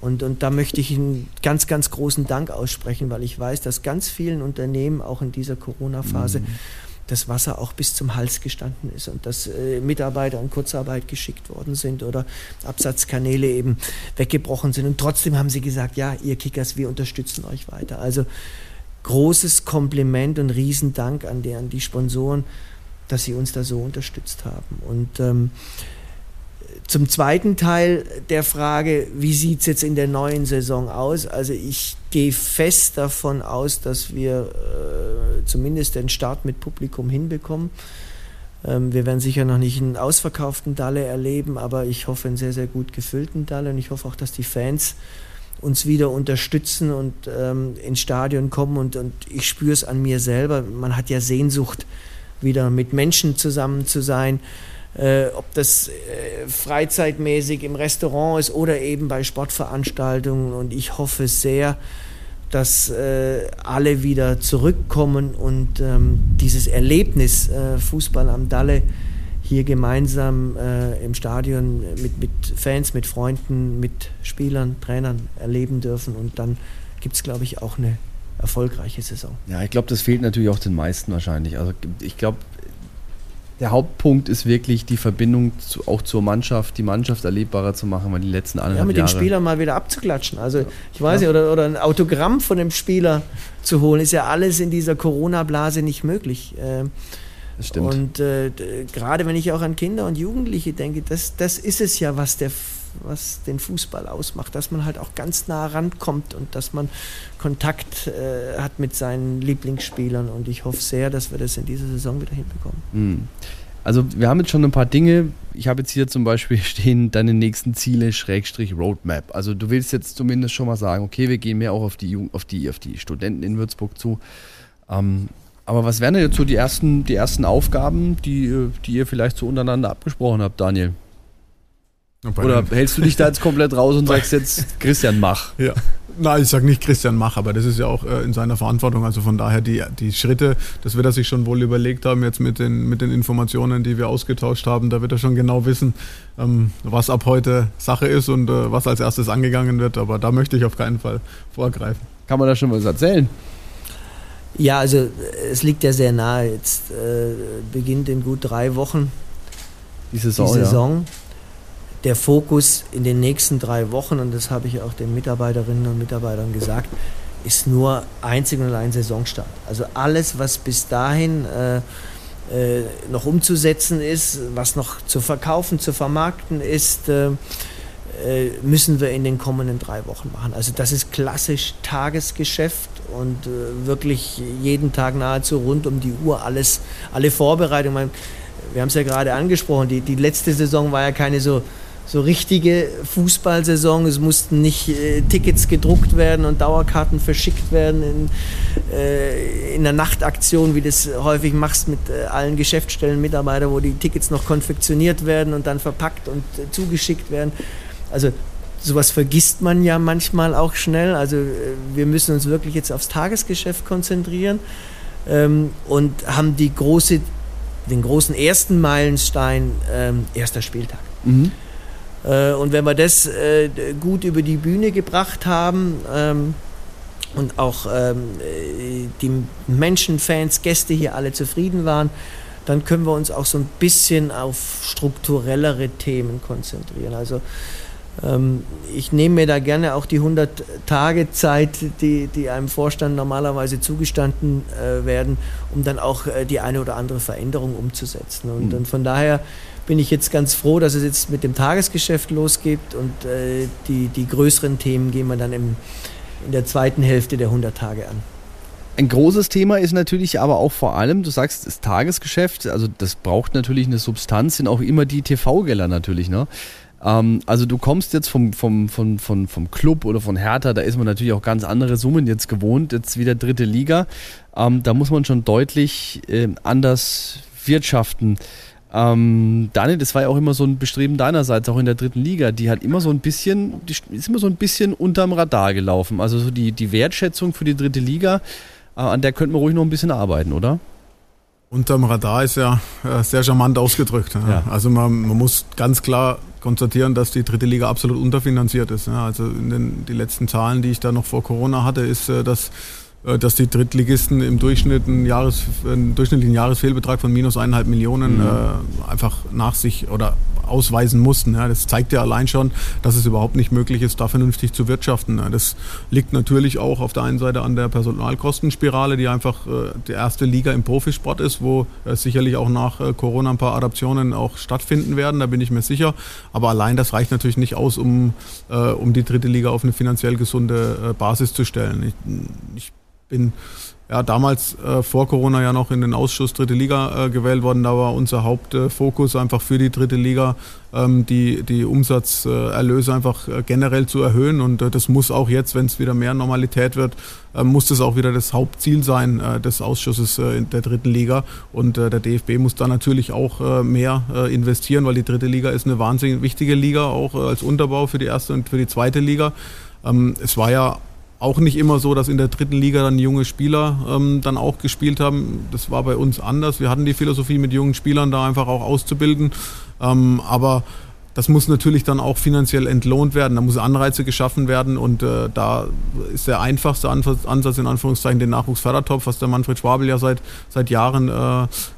Und, und da möchte ich einen ganz, ganz großen Dank aussprechen, weil ich weiß, dass ganz vielen Unternehmen auch in dieser Corona-Phase mhm. das Wasser auch bis zum Hals gestanden ist und dass äh, Mitarbeiter in Kurzarbeit geschickt worden sind oder Absatzkanäle eben weggebrochen sind. Und trotzdem haben sie gesagt, ja, ihr Kickers, wir unterstützen euch weiter. Also großes Kompliment und Riesendank an die, an die Sponsoren, dass sie uns da so unterstützt haben. Und ähm, zum zweiten Teil der Frage, wie sieht es jetzt in der neuen Saison aus? Also ich gehe fest davon aus, dass wir äh, zumindest den Start mit Publikum hinbekommen. Ähm, wir werden sicher noch nicht einen ausverkauften Dalle erleben, aber ich hoffe einen sehr, sehr gut gefüllten Dalle und ich hoffe auch, dass die Fans uns wieder unterstützen und ähm, ins Stadion kommen und, und ich spüre es an mir selber. Man hat ja Sehnsucht, wieder mit Menschen zusammen zu sein äh, ob das äh, freizeitmäßig im Restaurant ist oder eben bei Sportveranstaltungen. Und ich hoffe sehr, dass äh, alle wieder zurückkommen und ähm, dieses Erlebnis äh, Fußball am Dalle hier gemeinsam äh, im Stadion mit, mit Fans, mit Freunden, mit Spielern, Trainern erleben dürfen. Und dann gibt es, glaube ich, auch eine erfolgreiche Saison. Ja, ich glaube, das fehlt natürlich auch den meisten wahrscheinlich. Also ich glaube, der Hauptpunkt ist wirklich die Verbindung zu, auch zur Mannschaft, die Mannschaft erlebbarer zu machen, weil die letzten anderthalb Ja, mit Jahre dem Spieler mal wieder abzuklatschen. Also ich weiß nicht, oder, oder ein Autogramm von dem Spieler zu holen, ist ja alles in dieser Corona-Blase nicht möglich. Ähm, das stimmt. Und äh, gerade wenn ich auch an Kinder und Jugendliche denke, das, das ist es ja, was der was den Fußball ausmacht, dass man halt auch ganz nah rankommt und dass man Kontakt äh, hat mit seinen Lieblingsspielern. Und ich hoffe sehr, dass wir das in dieser Saison wieder hinbekommen. Mhm. Also wir haben jetzt schon ein paar Dinge. Ich habe jetzt hier zum Beispiel stehen deine nächsten Ziele Schrägstrich Roadmap. Also du willst jetzt zumindest schon mal sagen, okay, wir gehen mehr auch auf die auf die auf die Studenten in Würzburg zu. Ähm, aber was wären denn jetzt so die ersten die ersten Aufgaben, die die ihr vielleicht so untereinander abgesprochen habt, Daniel? Oder hältst du dich da jetzt komplett raus und sagst jetzt, Christian, mach? Ja. Nein, ich sage nicht Christian Mach, aber das ist ja auch äh, in seiner Verantwortung. Also von daher die, die Schritte, das wird er sich schon wohl überlegt haben, jetzt mit den, mit den Informationen, die wir ausgetauscht haben. Da wird er schon genau wissen, ähm, was ab heute Sache ist und äh, was als erstes angegangen wird. Aber da möchte ich auf keinen Fall vorgreifen. Kann man da schon was erzählen? Ja, also es liegt ja sehr nahe. Jetzt äh, beginnt in gut drei Wochen die Saison. Die Saison. Ja der Fokus in den nächsten drei Wochen, und das habe ich auch den Mitarbeiterinnen und Mitarbeitern gesagt, ist nur einzig und allein Saisonstart. Also alles, was bis dahin äh, äh, noch umzusetzen ist, was noch zu verkaufen, zu vermarkten ist, äh, äh müssen wir in den kommenden drei Wochen machen. Also das ist klassisch Tagesgeschäft und äh, wirklich jeden Tag nahezu rund um die Uhr alles, alle Vorbereitungen. Wir haben es ja gerade angesprochen, die, die letzte Saison war ja keine so so richtige Fußballsaison. Es mussten nicht äh, Tickets gedruckt werden und Dauerkarten verschickt werden in, äh, in der Nachtaktion, wie du das häufig machst mit äh, allen Geschäftsstellen, Mitarbeitern, wo die Tickets noch konfektioniert werden und dann verpackt und äh, zugeschickt werden. Also sowas vergisst man ja manchmal auch schnell. Also äh, wir müssen uns wirklich jetzt aufs Tagesgeschäft konzentrieren ähm, und haben die große, den großen ersten Meilenstein, ähm, erster Spieltag. Mhm. Äh, und wenn wir das äh, gut über die Bühne gebracht haben ähm, und auch ähm, die Menschen, Fans, Gäste hier alle zufrieden waren, dann können wir uns auch so ein bisschen auf strukturellere Themen konzentrieren. Also ähm, ich nehme mir da gerne auch die 100 Tage Zeit, die, die einem Vorstand normalerweise zugestanden äh, werden, um dann auch die eine oder andere Veränderung umzusetzen. Und, mhm. und von daher bin ich jetzt ganz froh, dass es jetzt mit dem Tagesgeschäft losgeht und äh, die, die größeren Themen gehen wir dann im, in der zweiten Hälfte der 100 Tage an. Ein großes Thema ist natürlich aber auch vor allem, du sagst, das Tagesgeschäft, also das braucht natürlich eine Substanz, sind auch immer die TV-Gelder natürlich, ne? Ähm, also du kommst jetzt vom, vom, vom, vom, vom Club oder von Hertha, da ist man natürlich auch ganz andere Summen jetzt gewohnt, jetzt wieder dritte Liga. Ähm, da muss man schon deutlich äh, anders wirtschaften. Ähm, Daniel, das war ja auch immer so ein Bestreben deinerseits, auch in der dritten Liga. Die hat immer so ein bisschen, die ist immer so ein bisschen unterm Radar gelaufen. Also so die, die Wertschätzung für die dritte Liga, äh, an der könnte man ruhig noch ein bisschen arbeiten, oder? Unterm Radar ist ja äh, sehr charmant ausgedrückt. Ja. Also man, man, muss ganz klar konstatieren, dass die dritte Liga absolut unterfinanziert ist. Also in den, die letzten Zahlen, die ich da noch vor Corona hatte, ist, äh, dass dass die Drittligisten im Durchschnitt einen, Jahres, einen durchschnittlichen Jahresfehlbetrag von minus eineinhalb Millionen mhm. äh, einfach nach sich oder ausweisen mussten. Ja. Das zeigt ja allein schon, dass es überhaupt nicht möglich ist, da vernünftig zu wirtschaften. Ja. Das liegt natürlich auch auf der einen Seite an der Personalkostenspirale, die einfach äh, die erste Liga im Profisport ist, wo äh, sicherlich auch nach äh, Corona ein paar Adaptionen auch stattfinden werden, da bin ich mir sicher. Aber allein das reicht natürlich nicht aus, um, äh, um die dritte Liga auf eine finanziell gesunde äh, Basis zu stellen. Ich, ich bin ja, damals äh, vor Corona ja noch in den Ausschuss Dritte Liga äh, gewählt worden. Da war unser Hauptfokus äh, einfach für die Dritte Liga, ähm, die, die Umsatzerlöse einfach äh, generell zu erhöhen. Und äh, das muss auch jetzt, wenn es wieder mehr Normalität wird, äh, muss das auch wieder das Hauptziel sein des Ausschusses in der Dritten Liga. Und der DFB muss da natürlich auch mehr investieren, weil die Dritte Liga ist eine wahnsinnig wichtige Liga, auch als Unterbau für die erste und für die zweite Liga. Ähm, es war ja auch nicht immer so, dass in der dritten Liga dann junge Spieler ähm, dann auch gespielt haben. Das war bei uns anders. Wir hatten die Philosophie, mit jungen Spielern da einfach auch auszubilden. Ähm, aber das muss natürlich dann auch finanziell entlohnt werden. Da muss Anreize geschaffen werden und äh, da ist der einfachste Ansatz in Anführungszeichen den Nachwuchsfördertopf, was der Manfred Schwabel ja seit, seit Jahren äh,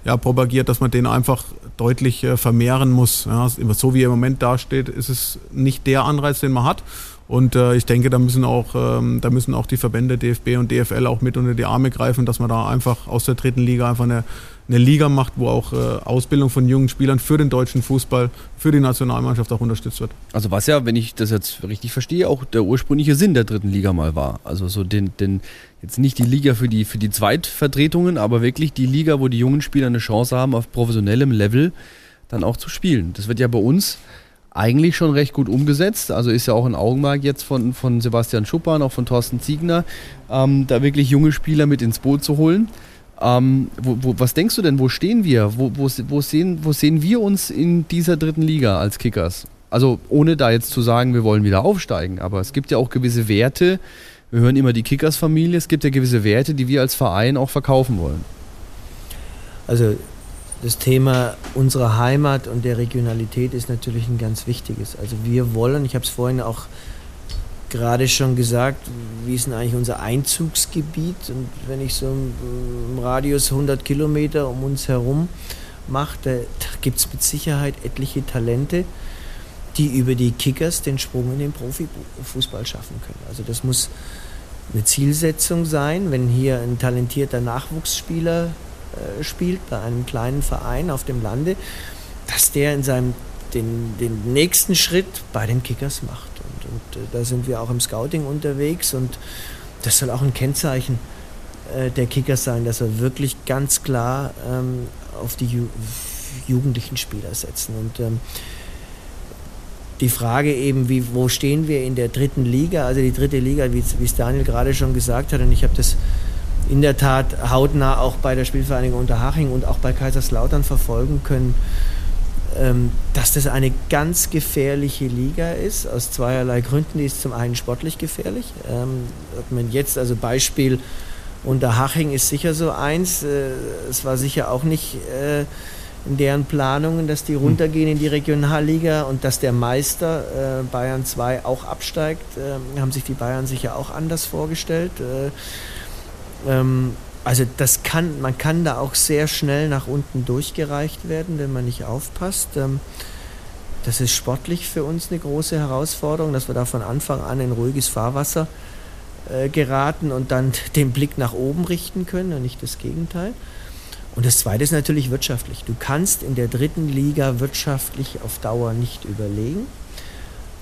ja, propagiert, dass man den einfach deutlich äh, vermehren muss. Ja, so wie er im Moment dasteht, ist es nicht der Anreiz, den man hat. Und äh, ich denke, da müssen auch, ähm, da müssen auch die Verbände DFB und DFL auch mit unter die Arme greifen, dass man da einfach aus der dritten Liga einfach eine, eine Liga macht, wo auch äh, Ausbildung von jungen Spielern für den deutschen Fußball, für die Nationalmannschaft auch unterstützt wird. Also was ja, wenn ich das jetzt richtig verstehe, auch der ursprüngliche Sinn der dritten Liga mal war. Also so den, den jetzt nicht die Liga für die, für die Zweitvertretungen, aber wirklich die Liga, wo die jungen Spieler eine Chance haben, auf professionellem Level dann auch zu spielen. Das wird ja bei uns eigentlich schon recht gut umgesetzt. Also ist ja auch ein Augenmerk jetzt von, von Sebastian Schuppan, auch von Thorsten Ziegner, ähm, da wirklich junge Spieler mit ins Boot zu holen. Ähm, wo, wo, was denkst du denn, wo stehen wir? Wo, wo, sehen, wo sehen wir uns in dieser dritten Liga als Kickers? Also ohne da jetzt zu sagen, wir wollen wieder aufsteigen, aber es gibt ja auch gewisse Werte. Wir hören immer die Kickers-Familie, es gibt ja gewisse Werte, die wir als Verein auch verkaufen wollen. Also das Thema unserer Heimat und der Regionalität ist natürlich ein ganz wichtiges. Also wir wollen, ich habe es vorhin auch gerade schon gesagt, wie ist denn eigentlich unser Einzugsgebiet? Und wenn ich so im Radius 100 Kilometer um uns herum mache, da, da gibt es mit Sicherheit etliche Talente, die über die Kickers den Sprung in den Profifußball schaffen können. Also das muss eine Zielsetzung sein, wenn hier ein talentierter Nachwuchsspieler spielt bei einem kleinen Verein auf dem Lande, dass der in seinem den, den nächsten Schritt bei den Kickers macht. Und, und äh, da sind wir auch im Scouting unterwegs und das soll auch ein Kennzeichen äh, der Kickers sein, dass wir wirklich ganz klar ähm, auf die Ju jugendlichen Spieler setzen. Und ähm, die Frage eben, wie, wo stehen wir in der dritten Liga? Also die dritte Liga, wie es Daniel gerade schon gesagt hat, und ich habe das in der Tat hautnah auch bei der Spielvereinigung Unterhaching und auch bei Kaiserslautern verfolgen können, ähm, dass das eine ganz gefährliche Liga ist, aus zweierlei Gründen. Die ist zum einen sportlich gefährlich. Ähm, jetzt, also Beispiel Unterhaching ist sicher so eins. Äh, es war sicher auch nicht äh, in deren Planungen, dass die runtergehen in die Regionalliga und dass der Meister äh, Bayern 2 auch absteigt. Ähm, haben sich die Bayern sicher auch anders vorgestellt. Ähm, also das kann, man kann da auch sehr schnell nach unten durchgereicht werden, wenn man nicht aufpasst. Ähm, das ist sportlich für uns eine große Herausforderung, dass wir da von Anfang an in ruhiges Fahrwasser äh, geraten und dann den Blick nach oben richten können und nicht das Gegenteil. Und das Zweite ist natürlich wirtschaftlich. Du kannst in der dritten Liga wirtschaftlich auf Dauer nicht überlegen.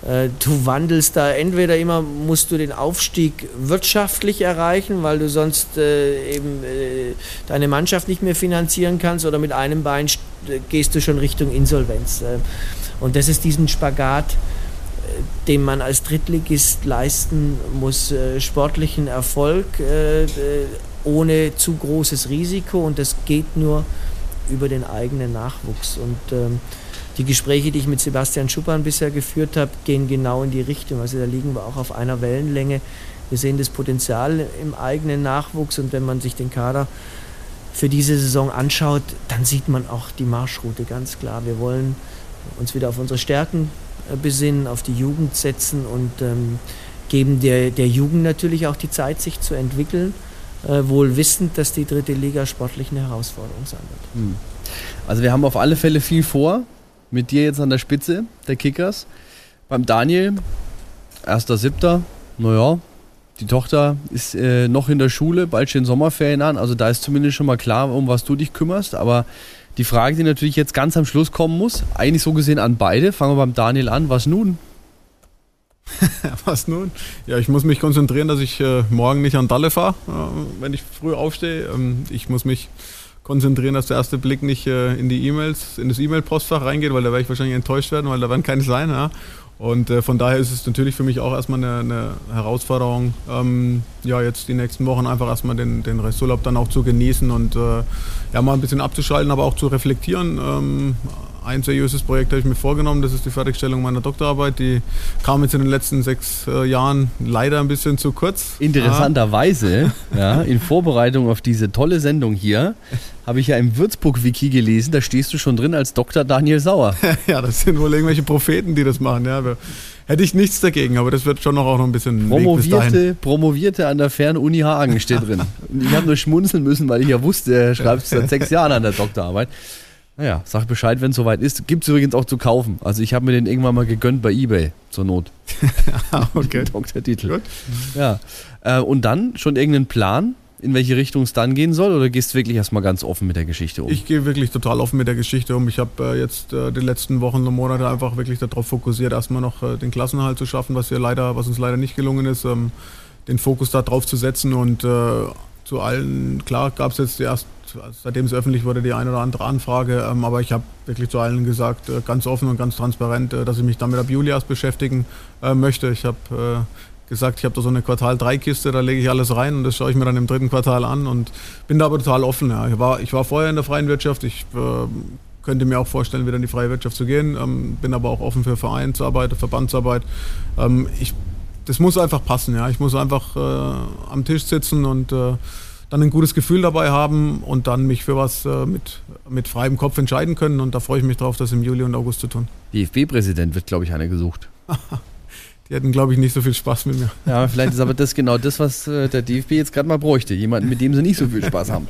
Äh, du wandelst da entweder immer, musst du den Aufstieg wirtschaftlich erreichen, weil du sonst äh, eben äh, deine Mannschaft nicht mehr finanzieren kannst, oder mit einem Bein gehst du schon Richtung Insolvenz. Und das ist diesen Spagat, den man als Drittligist leisten muss, sportlichen Erfolg ohne zu großes Risiko und das geht nur über den eigenen Nachwuchs. Und ähm, die Gespräche, die ich mit Sebastian Schuppan bisher geführt habe, gehen genau in die Richtung. Also da liegen wir auch auf einer Wellenlänge. Wir sehen das Potenzial im eigenen Nachwuchs und wenn man sich den Kader für diese Saison anschaut, dann sieht man auch die Marschroute ganz klar. Wir wollen uns wieder auf unsere Stärken äh, besinnen, auf die Jugend setzen und ähm, geben der, der Jugend natürlich auch die Zeit, sich zu entwickeln, äh, wohl wissend, dass die dritte Liga sportlich eine Herausforderung sein wird. Hm. Also wir haben auf alle Fälle viel vor, mit dir jetzt an der Spitze der Kickers. Beim Daniel, 1.7., naja, die Tochter ist äh, noch in der Schule, bald stehen Sommerferien an, also da ist zumindest schon mal klar, um was du dich kümmerst, aber die Frage, die natürlich jetzt ganz am Schluss kommen muss, eigentlich so gesehen an beide, fangen wir beim Daniel an, was nun? Was nun? Ja, ich muss mich konzentrieren, dass ich äh, morgen nicht an Dalle fahre, äh, wenn ich früh aufstehe. Ähm, ich muss mich konzentrieren, dass der erste Blick nicht äh, in die E-Mails, in das E-Mail-Postfach reingeht, weil da werde ich wahrscheinlich enttäuscht werden, weil da werden keine sein. Ja? Und äh, von daher ist es natürlich für mich auch erstmal eine, eine Herausforderung, ähm, ja, jetzt die nächsten Wochen einfach erstmal den, den Resturlaub dann auch zu genießen und äh, ja, mal ein bisschen abzuschalten, aber auch zu reflektieren. Ähm, ein seriöses Projekt habe ich mir vorgenommen, das ist die Fertigstellung meiner Doktorarbeit. Die kam jetzt in den letzten sechs äh, Jahren leider ein bisschen zu kurz. Interessanterweise, ja, in Vorbereitung auf diese tolle Sendung hier, habe ich ja im Würzburg-Wiki gelesen, da stehst du schon drin als Dr. Daniel Sauer. ja, das sind wohl irgendwelche Propheten, die das machen. Ja, hätte ich nichts dagegen, aber das wird schon noch auch noch ein bisschen Promovierte, Promovierte an der Fernuni Hagen steht drin. ich habe nur schmunzeln müssen, weil ich ja wusste, er schreibt seit sechs Jahren an der Doktorarbeit. Naja, sag Bescheid, wenn es soweit ist. Gibt es übrigens auch zu kaufen. Also ich habe mir den irgendwann mal gegönnt bei Ebay, zur Not. okay. Doktortitel. Gut. Ja. Äh, und dann schon irgendeinen Plan, in welche Richtung es dann gehen soll? Oder gehst du wirklich erstmal ganz offen mit der Geschichte um? Ich gehe wirklich total offen mit der Geschichte um. Ich habe äh, jetzt äh, die letzten Wochen und Monate einfach wirklich darauf fokussiert, erstmal noch äh, den Klassenhalt zu schaffen, was, wir leider, was uns leider nicht gelungen ist. Ähm, den Fokus da drauf zu setzen und äh, zu allen, klar gab es jetzt erst, seitdem es öffentlich wurde, die eine oder andere Anfrage, ähm, aber ich habe wirklich zu allen gesagt, äh, ganz offen und ganz transparent, äh, dass ich mich damit ab Juli erst beschäftigen äh, möchte. Ich habe gesagt, ich habe da so eine Quartal-3-Kiste, da lege ich alles rein und das schaue ich mir dann im dritten Quartal an und bin da aber total offen. Ja. Ich, war, ich war vorher in der freien Wirtschaft, ich äh, könnte mir auch vorstellen, wieder in die freie Wirtschaft zu gehen, ähm, bin aber auch offen für Vereinsarbeit, Verbandsarbeit. Ähm, ich das muss einfach passen. Ja. Ich muss einfach äh, am Tisch sitzen und äh, dann ein gutes Gefühl dabei haben und dann mich für was äh, mit, mit freiem Kopf entscheiden können. Und da freue ich mich drauf, das im Juli und August zu tun. DFB-Präsident wird, glaube ich, einer gesucht. Die hätten, glaube ich, nicht so viel Spaß mit mir. Ja, vielleicht ist aber das genau das, was äh, der DFB jetzt gerade mal bräuchte. Jemanden, mit dem sie nicht so viel Spaß haben.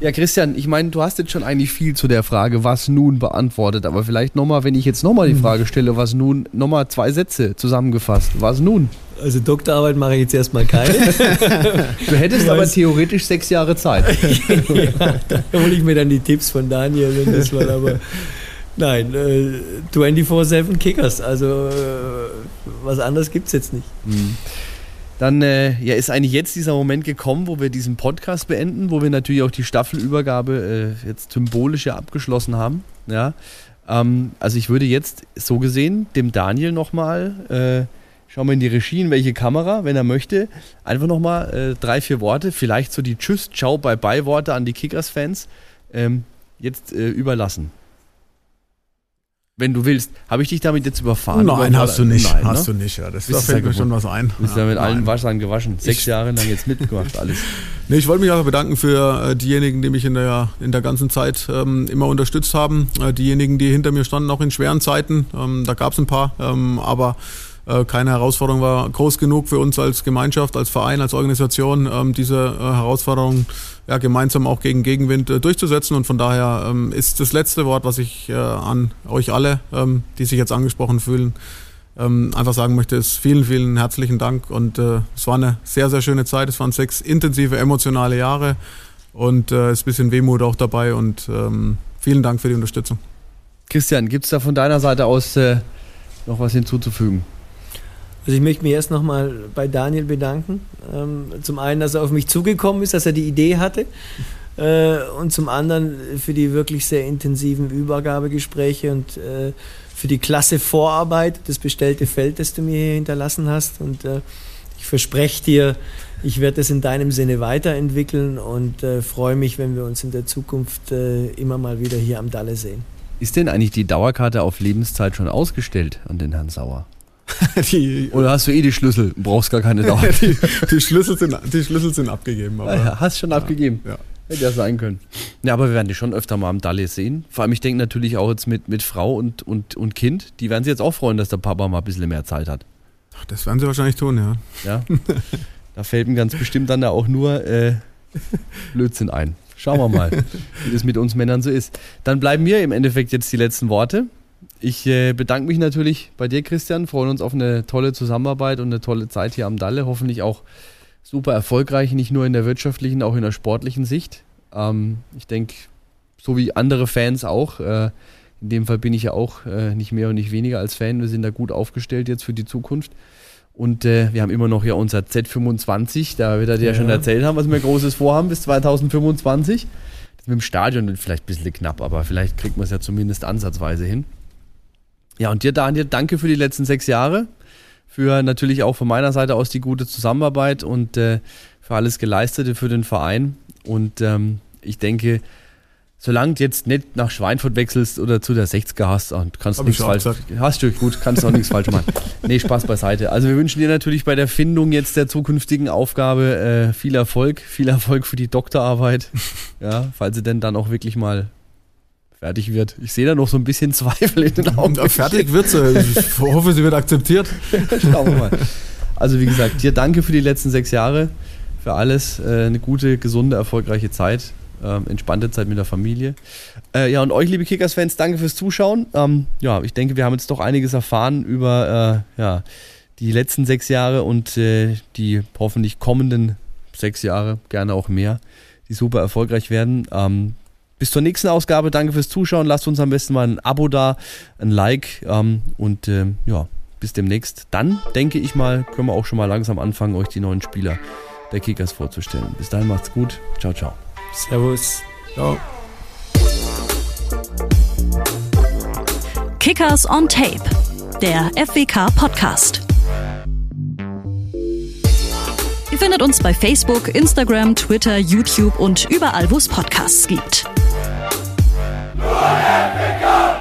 Ja, Christian, ich meine, du hast jetzt schon eigentlich viel zu der Frage, was nun beantwortet. Aber vielleicht nochmal, wenn ich jetzt nochmal die hm. Frage stelle, was nun, nochmal zwei Sätze zusammengefasst. Was nun? Also Doktorarbeit mache ich jetzt erstmal keine. du hättest aber theoretisch sechs Jahre Zeit. ja, da hole ich mir dann die Tipps von Daniel, wenn das mal aber. Nein, äh, 24-7 Kickers. Also äh, was anderes gibt es jetzt nicht. Mhm. Dann äh, ja, ist eigentlich jetzt dieser Moment gekommen, wo wir diesen Podcast beenden, wo wir natürlich auch die Staffelübergabe äh, jetzt symbolisch ja abgeschlossen haben. Ja? Ähm, also ich würde jetzt so gesehen dem Daniel nochmal, äh, schauen wir in die Regie, in welche Kamera, wenn er möchte, einfach nochmal äh, drei, vier Worte, vielleicht so die Tschüss, Ciao, Bye-Bye-Worte an die Kickers-Fans ähm, jetzt äh, überlassen. Wenn du willst, habe ich dich damit jetzt überfahren? Nein, hast du nicht. Nein, hast ne? du nicht. Ja. Das, da fällt mir schon was ein. Du bist ja, mit nein. allen Wassern gewaschen. Sechs ich, Jahre lang jetzt mitgemacht, alles. Nee, ich wollte mich auch bedanken für äh, diejenigen, die mich in der, in der ganzen Zeit ähm, immer unterstützt haben. Äh, diejenigen, die hinter mir standen, auch in schweren Zeiten. Ähm, da gab es ein paar, ähm, aber keine Herausforderung war groß genug für uns als Gemeinschaft, als Verein, als Organisation, ähm, diese äh, Herausforderung ja, gemeinsam auch gegen Gegenwind äh, durchzusetzen. Und von daher ähm, ist das letzte Wort, was ich äh, an euch alle, ähm, die sich jetzt angesprochen fühlen, einfach sagen möchte, ist vielen, vielen herzlichen Dank. Und äh, es war eine sehr, sehr schöne Zeit. Es waren sechs intensive, emotionale Jahre und äh, ist ein bisschen Wehmut auch dabei. Und vielen Dank für die Unterstützung. Christian, gibt es da von deiner Seite aus äh, noch was hinzuzufügen? Also ich möchte mich erst nochmal bei Daniel bedanken. Ähm, zum einen, dass er auf mich zugekommen ist, dass er die Idee hatte. Äh, und zum anderen für die wirklich sehr intensiven Übergabegespräche und äh, für die klasse Vorarbeit, das bestellte Feld, das du mir hier hinterlassen hast. Und äh, ich verspreche dir, ich werde es in deinem Sinne weiterentwickeln und freue mich, wenn wir uns in der Zukunft immer mal wieder hier am Dalle sehen. Ist denn eigentlich die Dauerkarte auf Lebenszeit schon ausgestellt an den Herrn Sauer? die, Oder hast du eh die Schlüssel? Brauchst gar keine Dauer. die, die, Schlüssel sind, die Schlüssel sind abgegeben. Aber, ja, hast schon ja, abgegeben. Ja. Hätte ja sein können. Ja, aber wir werden die schon öfter mal am Dalle sehen. Vor allem, ich denke natürlich auch jetzt mit, mit Frau und, und, und Kind, die werden sich jetzt auch freuen, dass der Papa mal ein bisschen mehr Zeit hat. Ach, das werden sie wahrscheinlich tun, ja. Ja. da fällt mir ganz bestimmt dann da auch nur äh, Blödsinn ein. Schauen wir mal, wie das mit uns Männern so ist. Dann bleiben mir im Endeffekt jetzt die letzten Worte. Ich äh, bedanke mich natürlich bei dir, Christian. Freuen uns auf eine tolle Zusammenarbeit und eine tolle Zeit hier am Dalle. Hoffentlich auch super erfolgreich, nicht nur in der wirtschaftlichen, auch in der sportlichen Sicht. Ähm, ich denke, so wie andere Fans auch. Äh, in dem Fall bin ich ja auch äh, nicht mehr und nicht weniger als Fan. Wir sind da gut aufgestellt jetzt für die Zukunft. Und äh, wir haben immer noch ja unser Z25, da wird er dir ja. schon erzählt haben, was wir großes vorhaben bis 2025. Das mit dem Stadion vielleicht ein bisschen knapp, aber vielleicht kriegt man es ja zumindest ansatzweise hin. Ja, und dir, Daniel, danke für die letzten sechs Jahre für natürlich auch von meiner Seite aus die gute Zusammenarbeit und äh, für alles Geleistete für den Verein. Und ähm, ich denke, solange du jetzt nicht nach Schweinfurt wechselst oder zu der 60er hast, und kannst Hab nichts falsch gesagt. Hast du gut, kannst auch nichts falsch machen. Nee, Spaß beiseite. Also wir wünschen dir natürlich bei der Findung jetzt der zukünftigen Aufgabe äh, viel Erfolg, viel Erfolg für die Doktorarbeit. Ja, falls sie denn dann auch wirklich mal fertig wird. Ich sehe da noch so ein bisschen Zweifel in den Augen. Ja, fertig wird sie. Ich hoffe, sie wird akzeptiert. Schauen wir mal. Also wie gesagt, dir danke für die letzten sechs Jahre, für alles. Äh, eine gute, gesunde, erfolgreiche Zeit. Ähm, entspannte Zeit mit der Familie. Äh, ja, und euch, liebe Kickers-Fans, danke fürs Zuschauen. Ähm, ja, ich denke, wir haben jetzt doch einiges erfahren über äh, ja, die letzten sechs Jahre und äh, die hoffentlich kommenden sechs Jahre, gerne auch mehr, die super erfolgreich werden. Bis zur nächsten Ausgabe. Danke fürs Zuschauen. Lasst uns am besten mal ein Abo da, ein Like ähm, und ähm, ja, bis demnächst. Dann denke ich mal, können wir auch schon mal langsam anfangen, euch die neuen Spieler der Kickers vorzustellen. Bis dahin macht's gut. Ciao, ciao. Servus. Ciao. Kickers on Tape, der FWK Podcast. Ihr findet uns bei Facebook, Instagram, Twitter, YouTube und überall, wo es Podcasts gibt. Nur FBK!